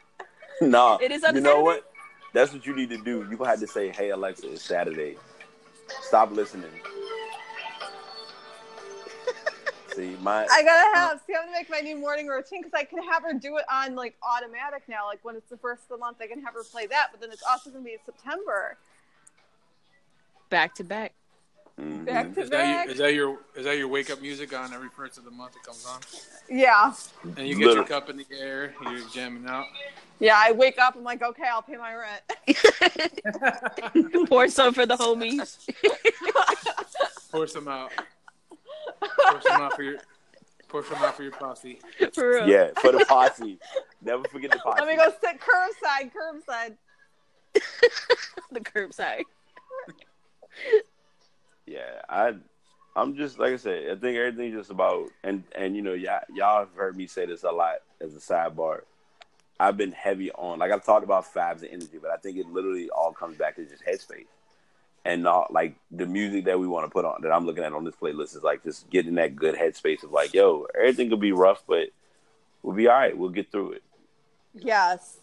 nah, It is on you know Saturday? what? That's what you need to do. You had to say, "Hey Alexa, it's Saturday. Stop listening." See, my I gotta have. See, I'm gonna make my new morning routine because I can have her do it on like automatic now. Like when it's the first of the month, I can have her play that. But then it's also gonna be September. Back to back. Mhm. Back to Is that, back. your, is that your is that your wake up music on every first of the month it comes on? Yeah, And you get your cup in the air, you're jamming out. yeah. I wake up. I'm like, okay, I'll pay my rent. Pour some for the homies. Pour some out. Pour some out for your pour some out for your posse. For real. yeah, for the posse. Never forget the posse. Let me go sit curbside. Curbside. The curbside. Yeah, I, I'm just like I said. I think everything's just about and and you know y'all y'all have heard me say this a lot as a sidebar. I've been heavy on like I've talked about vibes and energy, but I think it literally all comes back to just headspace and not like the music that we want to put on that I'm looking at on this playlist is like just getting that good headspace of like, yo, everything could be rough, but we'll be all right. We'll get through it. Yes.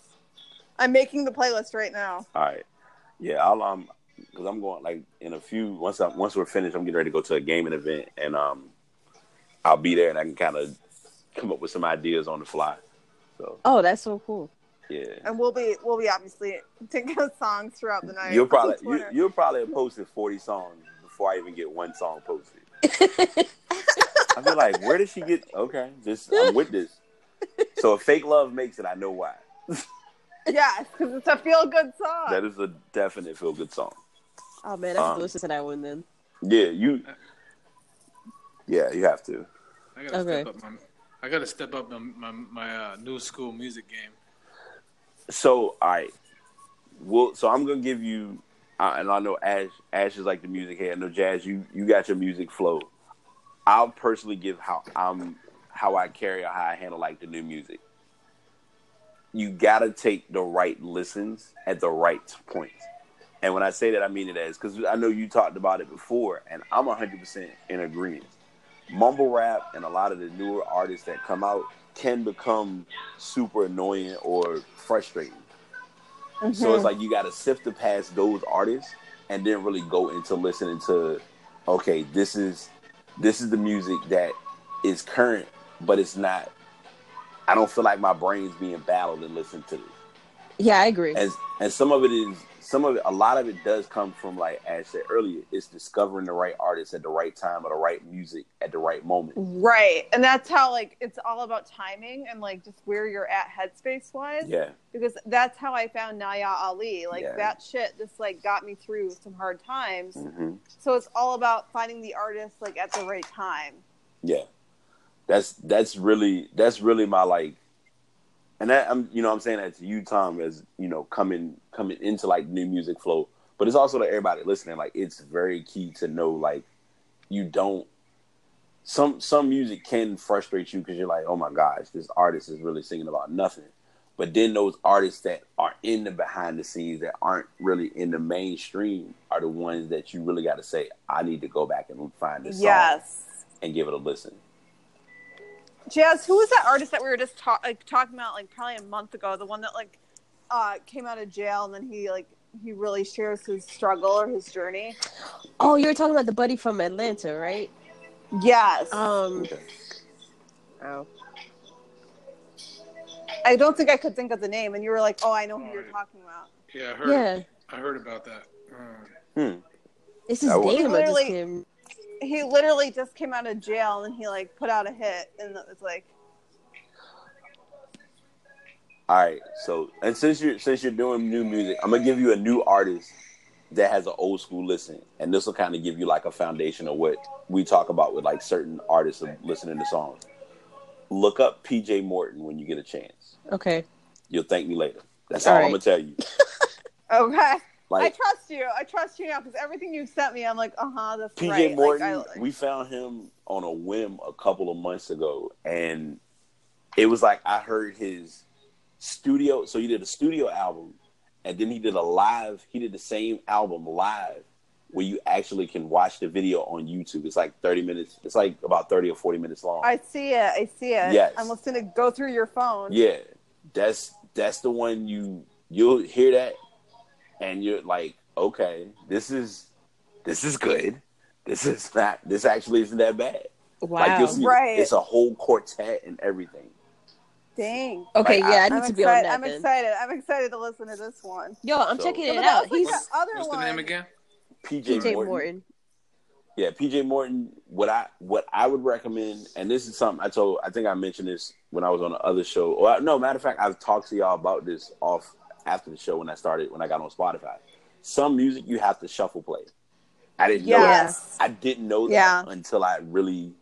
I'm making the playlist right now. All right. Yeah, I'll um because I'm going like in a few once I once we're finished, I'm getting ready to go to a gaming event and um I'll be there and I can kind of come up with some ideas on the fly. So Oh, that's so cool. yeah, And we'll be we'll be obviously thinking of songs throughout the night. you'll probably you, you'll probably have posted 40 songs before I even get one song posted. I feel like where did she get? Okay, this I'm with this. So if fake love makes it, I know why. Yes, because it's a feel good song. That is a definite feel good song. Oh man, I have Um, to listen to that one then. Yeah, you. Yeah, you have to. I gotta Okay. step up my I gotta step up my my, my uh, new school music game. So, all right. Well, so I'm gonna give you, uh, and I know Ash. Ash is like the music head. I know Jazz. You you got your music flow. I'll personally give how I'm how I carry or how I handle like the new music. You gotta take the right listens at the right points. And when I say that, I mean it as because I know you talked about it before, and I'm 100% in agreement. Mumble rap and a lot of the newer artists that come out can become super annoying or frustrating. Mm-hmm. So it's like you got to sift to past those artists and then really go into listening to, okay, this is this is the music that is current, but it's not. I don't feel like my brain's being battled and listening to this. Yeah, I agree. And and some of it is some of it. A lot of it does come from like as I said earlier, it's discovering the right artist at the right time or the right music at the right moment. Right. And that's how like it's all about timing and like just where you're at headspace wise. Yeah, Because that's how I found Naya Ali. Like Yeah. that shit just like got me through some hard times. hmm So it's all about finding the artist like at the right time. yeah. That's that's really that's really my like, and that I'm you know I'm saying that to you Tom as you know coming coming into like new music flow, but it's also to everybody listening. Like it's very key to know like you don't some some music can frustrate you because you're like, oh my gosh, this artist is really singing about nothing. But then those artists that are in the behind the scenes that aren't really in the mainstream are the ones that you really got to say, I need to go back and find this song Yes. and give it a listen. Jazz, who was that artist that we were just ta- like talking about like probably a month ago? The one that like uh came out of jail and then he like he really shares his struggle or his journey. oh, you were talking about the buddy from Atlanta, right? Yes. Um, oh. I don't think I could think of the name and you were like, "Oh, I know who you're talking about." Yeah, I heard. yeah, I heard about that. Uh, Hmm. it's his I will- name. He literally just came out of jail and he like put out a hit and it was like All right. So, and since you're since you're doing new music, I'm gonna give you a new artist that has an old school listen, and this will kind of give you like a foundation of what we talk about with like certain artists of listening to songs. Look up PJ Morton when you get a chance. Okay. You'll thank me later. That's All all, right. I'm gonna tell you. Okay. I trust you. I trust you now because everything you've sent me, I'm like, uh huh, that's PJ right. Morton, Like, I, we found him on a whim a couple of months ago, and it was like I heard his studio. So he did a studio album, and then he did a live. He did the same album live, where you actually can watch the video on YouTube. It's like thirty minutes. It's like about thirty or forty minutes long. I see it. I see it. Yes. I'm just gonna go through your phone. yeah, that's that's the one you you'll hear that, and you're like, okay, this is this is good. This is not. This actually isn't that bad. Wow. Like you'll see, Right. it's a whole quartet and everything. Dang. okay, Like, yeah, I, I- need I'm to excited. be on that I'm then. excited. I'm excited to listen to this one. Yo, I'm So- checking it but out. was like He's that other what's one. the name again? PJ, PJ Morton. Morton. Yeah, PJ Morton. What I what I would recommend, and this is something I told. I think I mentioned this when I was on the other show. Or no, matter of fact, I've talked to y'all about this off after the show when I started when I got on Spotify. Some music you have to shuffle play. I didn't know that. I didn't know that Yeah. until I really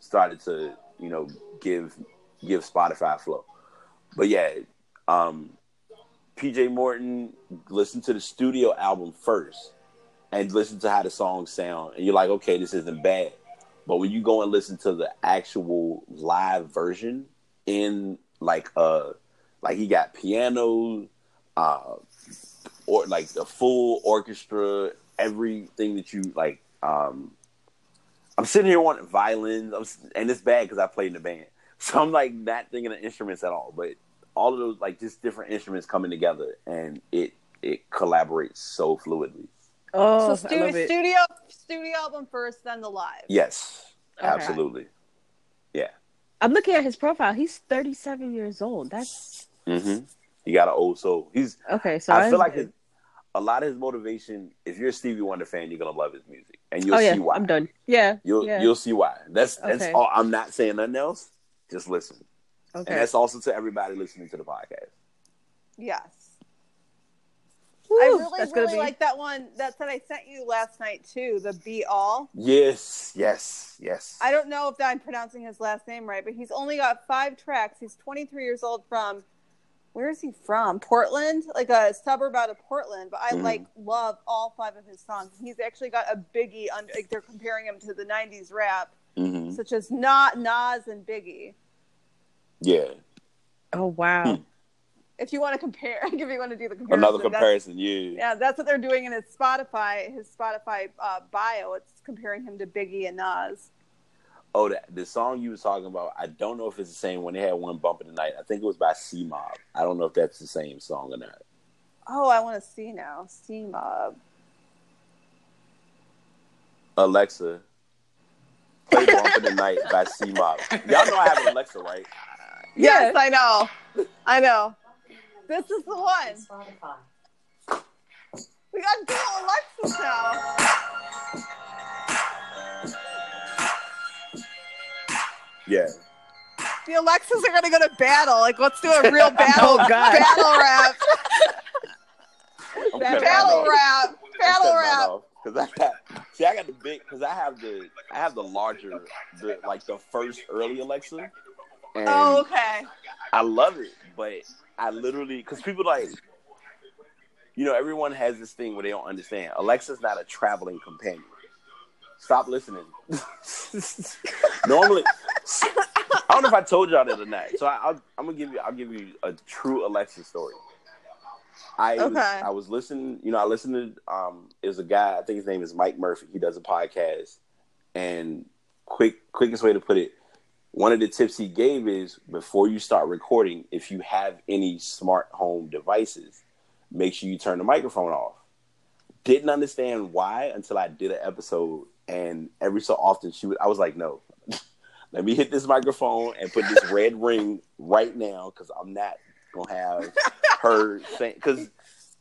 started to, you know, give give Spotify flow. But yeah, um, PJ Morton, listen to the studio album first and listen to how the songs sound. And you're like, okay, this isn't bad. But when you go and listen to the actual live version in like uh like he got piano, uh or like the full orchestra, everything that you like um I'm sitting here wanting violins, I'm, and it's bad because I played in the band, so I'm like not thinking of instruments at all. But all of those like just different instruments coming together, and it it collaborates so fluidly. Oh, so I stu- studio studio album first, then the live. Yes, Okay. absolutely. Yeah, I'm looking at his profile. He's 37 years old. That's hmm He got an old soul. He's. okay. So I feel like his, a lot of his motivation. If you're a Stevie Wonder fan, you're gonna love his music, and you'll oh yeah, see why. I'm done. Yeah, You'll yeah. you'll see why. That's that's Okay. all. I'm not saying nothing else. Just listen, okay. and that's also to everybody listening to the podcast. Yes. Woo, I really, that's really be- like that one that that I sent you last night too. The Be All. Yes, yes, yes. I don't know if I'm pronouncing his last name right, but he's only got five tracks. He's 23 years old from where is he from? Portland, like a suburb out of Portland. But I Mhm. like love all five of his songs. He's actually got a Biggie under. Like they're comparing him to the 90s rap, hmm such as Not Nas and Biggie. Yeah, Oh wow. Hmm. If you want to compare, if you want to do the comparison, another comparison. Yeah. Yeah, that's what they're doing in his Spotify, his Spotify uh, bio. It's comparing him to Biggie and Nas. Oh, that the song you was talking about. I don't know if it's the same one. They had one bump in the night. I think it was by C Mob. I don't know if that's the same song or not. Oh, I want to see now. C Mob. Alexa, play Bump in the Night by C Mob. Y'all know I have an Alexa, right? Yes, I know. I know. This is the one. Spotify. We got dual Alexas now. Yeah. The Alexas are gonna go to battle. Like, let's do a real battle. Oh, God. Battle rap. Battle cutting Battle mine off. rap. Battle rap. Cause I got see, I got the big because I have the I have the larger, the like the first early Alexa, and Oh, okay. I love it. But I literally because people like, you know, everyone has this thing where they don't understand. Alexa's not a traveling companion. Stop listening. Normally, I don't know if I told y'all that or not. So I, I'll, I'm gonna give you. I'll give you a true Alexa story. I was, I was listening. You know, I listened to. Um, is a guy. I think his name is Mike Murphy. He does a podcast. And quick, quickest way to put it. One of the tips he gave is before you start recording, if you have any smart home devices, make sure you turn the microphone off. Didn't understand why until I did an episode, and every so often she would. I was like, no, let me hit this microphone and put this red ring right now because I'm not gonna have her saying because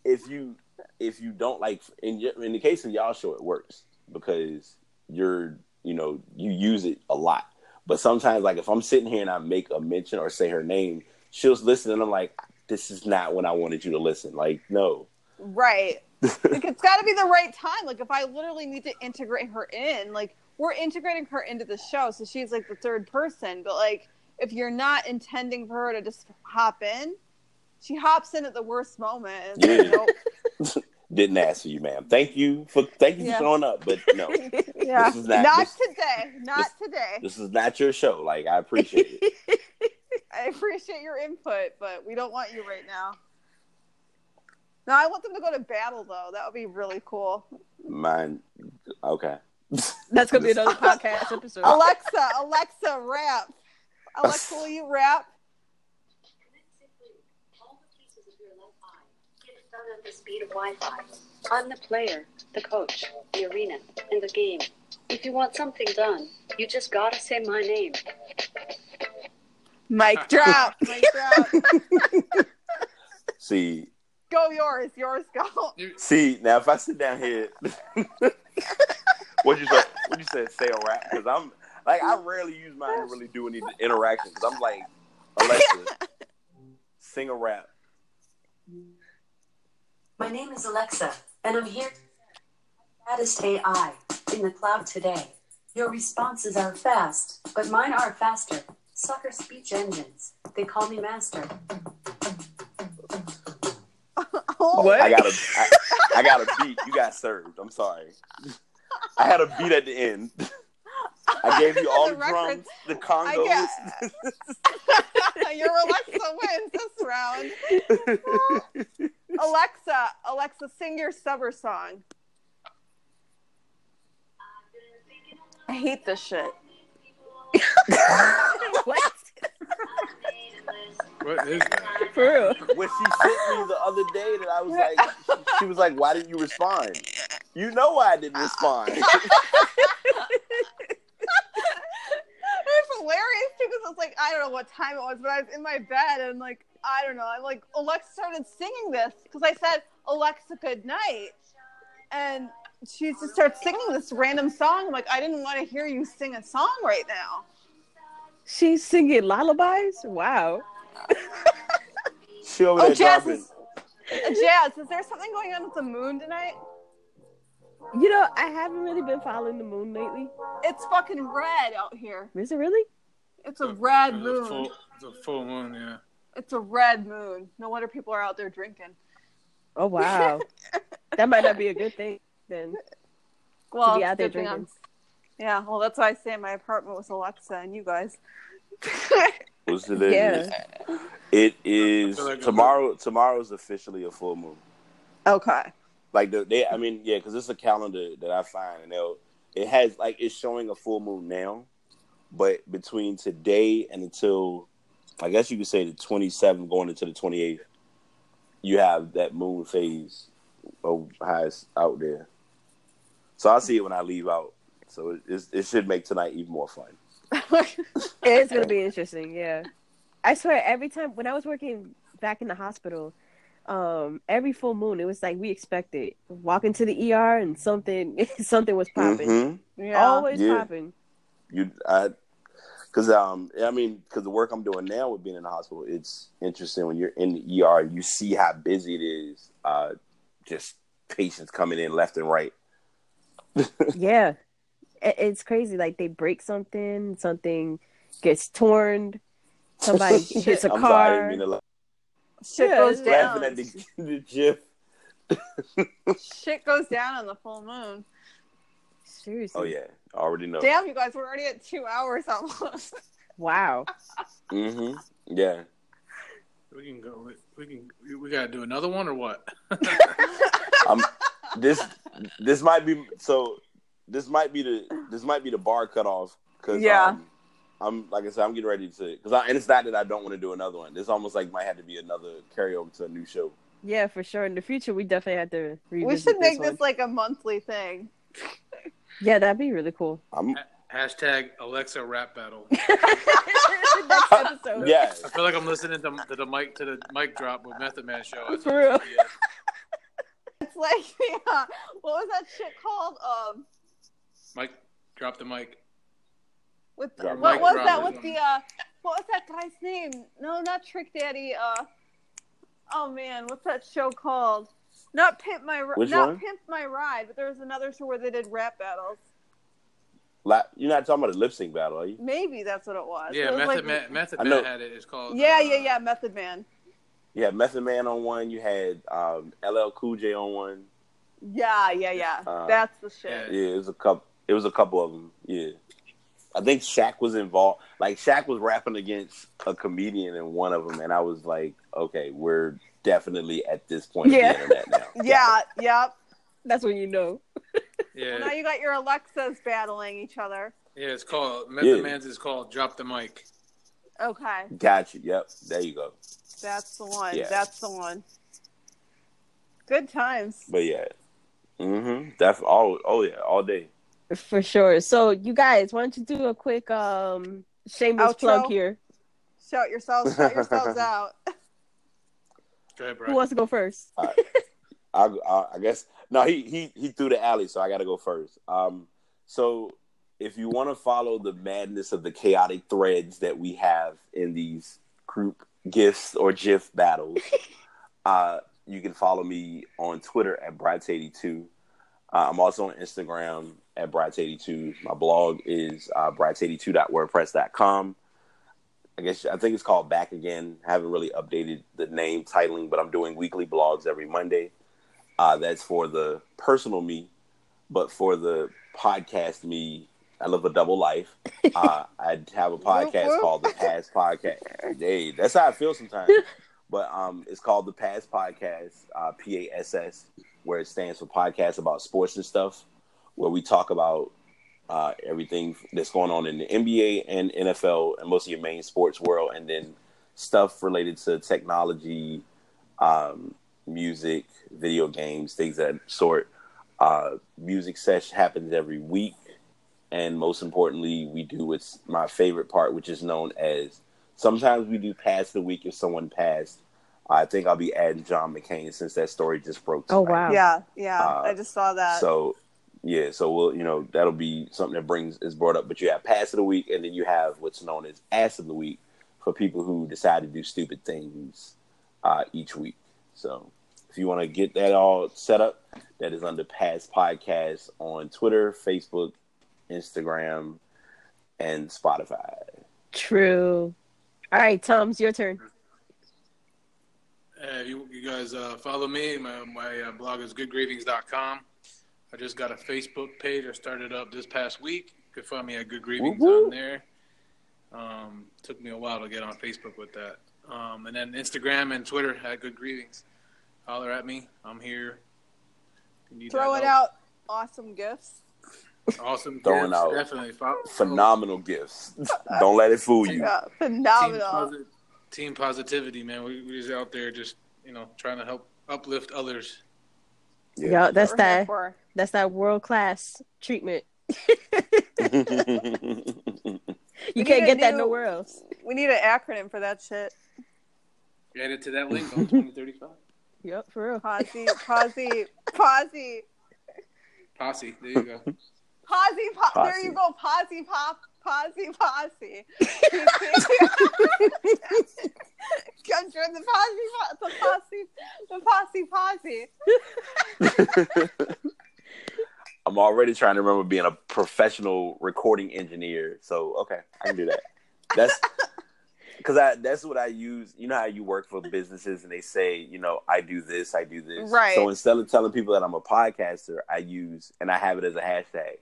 if you if you don't like in your, in the case of y'all show it works because you're you know you use it a lot but sometimes like if i'm sitting here and i make a mention or say her name she'll listen and i'm like this is not when i wanted you to listen like no Right. like it's got to be the right time. Like if I literally need to integrate her in, like we're integrating her into the show, so she's like the third person. But like if you're not intending for her to just hop in, she hops in at the worst moment. And it's like, nope. didn't ask for you ma'am thank you for thank you Yeah. for showing up but no Yeah. This is not- not this- today. Not this- today. this is not your show like i appreciate it I appreciate your input, but we don't want you right now. No, I want them to go to battle though. That would be really cool. mine okay That's gonna be another podcast episode. Alexa, Alexa, rap. Alexa, will you rap? All the pieces of your left eye. Get it done at the speed of Wi-Fi. I'm the player, the coach, the arena, and the game. If you want something done, you just gotta say my name. Mic drop. Mic drop. see Go yours. Yours go. See, now if I sit down here, what you say? What you say? Say a rap? Because I'm like I rarely use mine to really do any interaction. Because I'm like Alexa, sing a rap. My name is Alexa, and I'm here. Fattest AI in the cloud today. Your responses are fast, but mine are faster. Sucker speech engines. They call me master. What? I got a, I, I got a beat. You got served. I'm sorry. I had a beat at the end. I gave you all the, The drums, the congos. get- Your Alexa wins this round. Alexa, Alexa, sing your summer song. I hate this shit. what? What is that? For real? when she sent me the other day that I was like, she, she was like, "Why didn't you respond?" You know why I didn't respond. It was hilarious too because it's like I don't know what time it was, but I was in my bed and like I don't know. I'm like Alexa started singing this because I said Alexa good night, and she just starts singing this random song. I'm like I didn't want to hear you sing a song right now. She's singing lullabies? Wow. She over Oh, there Jazz dropping. is uh, Jazz. Is there something going on with the moon tonight? You know, I haven't really been following the moon lately. It's fucking red out here. Is it really? It's a red It's a moon. full, it's a full moon, yeah. It's a red moon. No wonder people are out there drinking. Oh wow. that might not be a good thing then. Well, be it's out there good thing drinking. Yeah, well, that's why I stay in my apartment with Alexa and you guys. What's it? Yeah. It is I feel like a tomorrow. is officially a full moon. okay. Like the they, I mean, yeah, because it's a calendar that I find, and they'll it has like it's showing a full moon now, but between today and until I guess you could say the 27th going into the 28th, you have that moon phase of how it's out there. So I'll see it when I leave out. So it, it's- it should make tonight even more fun. It's gonna be interesting. Yeah, I swear. Every time when I was working back in the hospital, um, every full moon, it was like we expected. Walk into the ER and something, something was popping. Mhm. yeah. Always Yeah. popping. You, I, because um, I mean, because the work I'm doing now with being in the hospital, it's interesting when you're in the ER, you see how busy it is. Uh, just patients coming in left and right. Yeah, It- it's crazy. Like they break something, something gets torn, somebody hits a I'm car. sorry, I didn't mean to laugh. Shit Yeah, goes down. laughing at the, the gif. Shit goes down on the full moon. Seriously. Oh yeah, I already know. Damn, you guys, we're already at two hours almost. Wow. hmm Yeah. We can go. We can. We, we gotta do another one or what? I'm this this might be so this might be the this might be the bar cutoff because Yeah. um, I'm like I said I'm getting ready to because I and it's not that I don't want to do another one. This almost like might have to be another carryover to a new show. Yeah, for sure. In the future, we definitely have to revisit we should make this, this like a monthly thing. Yeah, that'd be really cool. I'm Hashtag Alexa rap battle. Next episode. yeah. I feel like I'm listening to, to the mic to the mic drop with Method Man show. That's For real. It's like, yeah, what was that shit called? Um, Mike, drop the mic. with Drop what mic was that? With the uh, what was that guy's name? No, not Trick Daddy. Uh, oh man, what's that show called? Not Pimp My Ri- Which not one? Pimp My Ride, but there was another show where they did rap battles. La- You're not talking about a lip sync battle, are you? Maybe that's what it was. Yeah, It was Method like- Man. Method Man had it. It's called. Yeah, uh, yeah, yeah. Method Man. Yeah, Method Man on one. You had um, LL Cool J on one. Yeah, yeah, yeah. Uh, that's the shit. Yeah, it was a couple. It was a couple of them. Yeah, I think Shaq was involved. Like Shaq was rapping against a comedian in one of them, and I was like, okay, we're definitely at this point Yeah. of the internet now. Yeah, yep. That's when you know. Yeah, Now you got your Alexas battling each other. yeah. It's called Method Yeah. Man's is called Drop the Mic. Okay, Gotcha. Yep. There you go. that's the one. Yeah. That's the one. Good times. But yeah. Mm-hmm. Def all oh yeah, all day. For sure. So, you guys, why don't you do a quick um shameless Outro? plug here? Shout yourselves, shout yourselves out. Ahead, Who wants to go first? I, I, I guess no. He he he threw the alley, so I got to go first. Um, so if you want to follow the madness of the chaotic threads that we have in these group gifts or GIF battles, uh, you can follow me on Twitter at Brights82. Uh, I'm also on Instagram at Brights82. My blog is uh, brights82.wordpress.com. I guess I think it's called Back Again. I haven't really updated the name titling, but I'm doing weekly blogs every Monday. Uh, that's for the personal me, but for the podcast me, I live a double life. Uh, I have a podcast called the PASS Podcast. Hey, that's how I feel sometimes. But um, it's called the PASS Podcast, uh, P A S S, where it stands for Podcast About Sports and Stuff, where we talk about uh, everything that's going on in the NBA and NFL and most of your main sports world, and then stuff related to technology, um, music, video games, things of that sort. Uh, music session happens every week, and most importantly, we do what's my favorite part, which is known as sometimes we do pass the week if someone passed. I think I'll be adding John McCain since that story just broke. Oh, wow. Yeah, yeah. Uh, I just saw that. So yeah, so we'll you know that'll be something that brings is brought up. But you have pass of the week, and then you have what's known as ass of the week for people who decide to do stupid things uh, each week. So if you want to get that all set up, that is under PASS Podcast on Twitter, Facebook, Instagram, and Spotify. True. All right, Tom's your turn. Uh, you, you guys uh, follow me. My, my uh, blog is goodgrievings.com. I just got a Facebook page. I started up this past week. You can find me at Good Grievings Woo-woo. on there. Um, took me a while to get on Facebook with that. Um, and then Instagram and Twitter at Good Grievings. Holler at me. I'm here. If you need that help. out awesome gifts. awesome Throwing gifts. out Definitely. Phenomenal gifts. Don't let it fool you. Yeah, Team, phenomenal. team positivity, man. We, we just out there just you know, trying to help uplift others. Yeah, that's What we're here that. for. That's that world class treatment. You We can't need a get that nowhere else. We need an acronym for that shit. Add it to that link on 2035. Yep, for real. Posse, posse, posse, Posse. There you go. posse, po- There you go. Posse, pop, posse, posse. Come join the posse, the posse, the posse, posse. I'm already trying to remember being a professional recording engineer. So okay, I can do that. That's because I that's what I use. You know how you work for businesses and they say, you know, I do this, I do this. Right. So instead of telling people that I'm a podcaster, I use and I have it as a hashtag,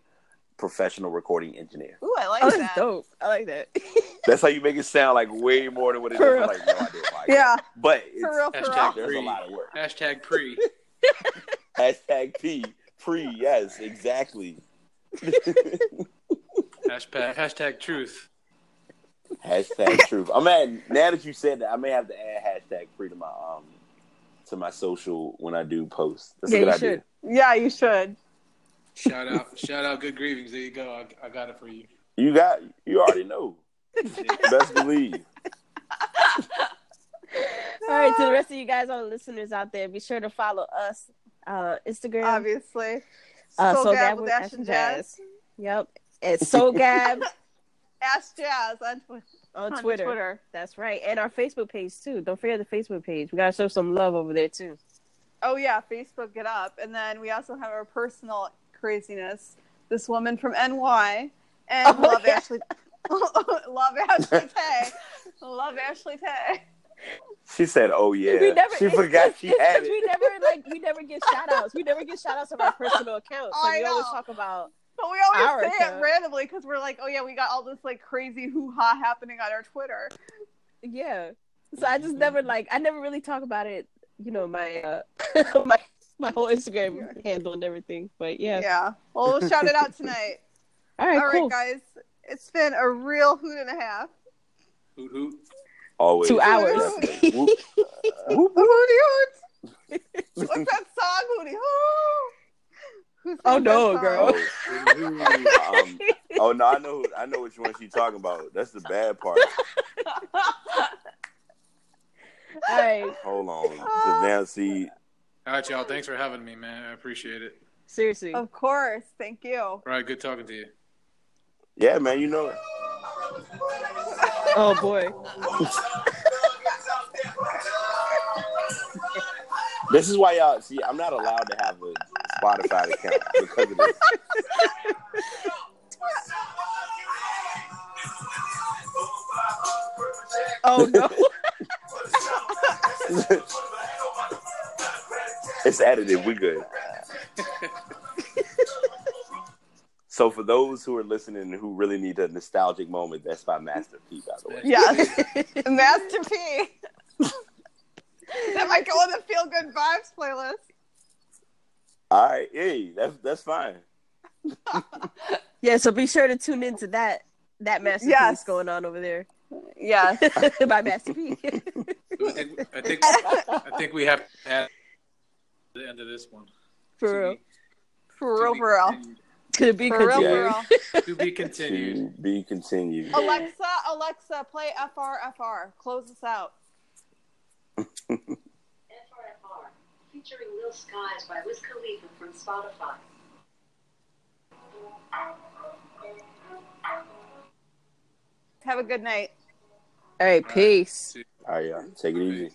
professional recording engineer. Ooh, I like Oh, that. that's dope. I like that. That's how you make it sound like way more than what it is. For I'm real. like, no, I do a podcast. Yeah, But for real, for Hashtag real. there's a lot of work. Hashtag pre. Hashtag P pre. Yes, exactly. Hashtag, hashtag truth. Hashtag truth. I'm at now that you said that, I may have to add hashtag pre to my um to my social when I do post. That's Yeah, a good you idea. should. Yeah, you should. Shout out, shout out, good grievings. There you go. I, I got it for you. You got you already know. Best believe. All right, to the rest of you guys, all the listeners out there, be sure to follow us. Uh, Instagram, Obviously. uh, Soul Soul Gab Gab with with Ash Ash and and Jazz. Jazz. Yep, it's Soul Gab Ask Jazz on, tw- on on Twitter. Twitter. That's right, and our Facebook page too. Don't forget the Facebook page. We gotta show some love over there too. Oh yeah, Facebook get up, and then we also have our personal craziness. This woman from NY and Oh, love yeah. Ashley, love Ashley Tay, love Ashley Tay. She said, "Oh yeah." We never, she forgot she it's had 'cause it. We never like we never get shout outs. We never get shout outs of our personal accounts. So I we always talk about But we always Our say account. it randomly because we're like, oh yeah, we got all this like crazy hoo ha happening on our Twitter. yeah. So I just never like I never really talk about it. You know my uh my my whole Instagram handle and everything. But yeah. Yeah. Well, we'll shout it out tonight. All right, all right, cool. guys. It's been a real hoot and a half. Hoot hoot. Always. Two hours. Definitely. Whoop. Hooty hoot. What's that song, Hooty Hoo? Who sings Oh, that no, song? girl. Oh, um, oh no, I know I know which one she's talking about. That's the bad part. All right. Hold on. So now see All right, y'all. Thanks for having me, man. I appreciate it. Seriously. Of course. Thank you. All right, good talking to you. Yeah, man, you know it. Oh boy. This is why y'all see. I'm not allowed to have a Spotify account because of this. Oh no. it's edited. We good. so for those who are listening who really need a nostalgic moment, that's by Master P, by the way. Yes. Master P. that might go on the Feel Good Vibes playlist. All right, hey, that's that's fine. yeah, so be sure to tune into that that masterpiece Yes. going on over there Yeah, by Master P. I think, I think I think we have to add the end of this one. For real. For real, for real. Could be For continued. for real. To be continued. To be continued. Alexa, Alexa, play FRFR. Close us out. FRFR, featuring Lil Skies by Wiz Khalifa from Spotify. Have a good night. All right, peace. All right, y'all. Take it easy.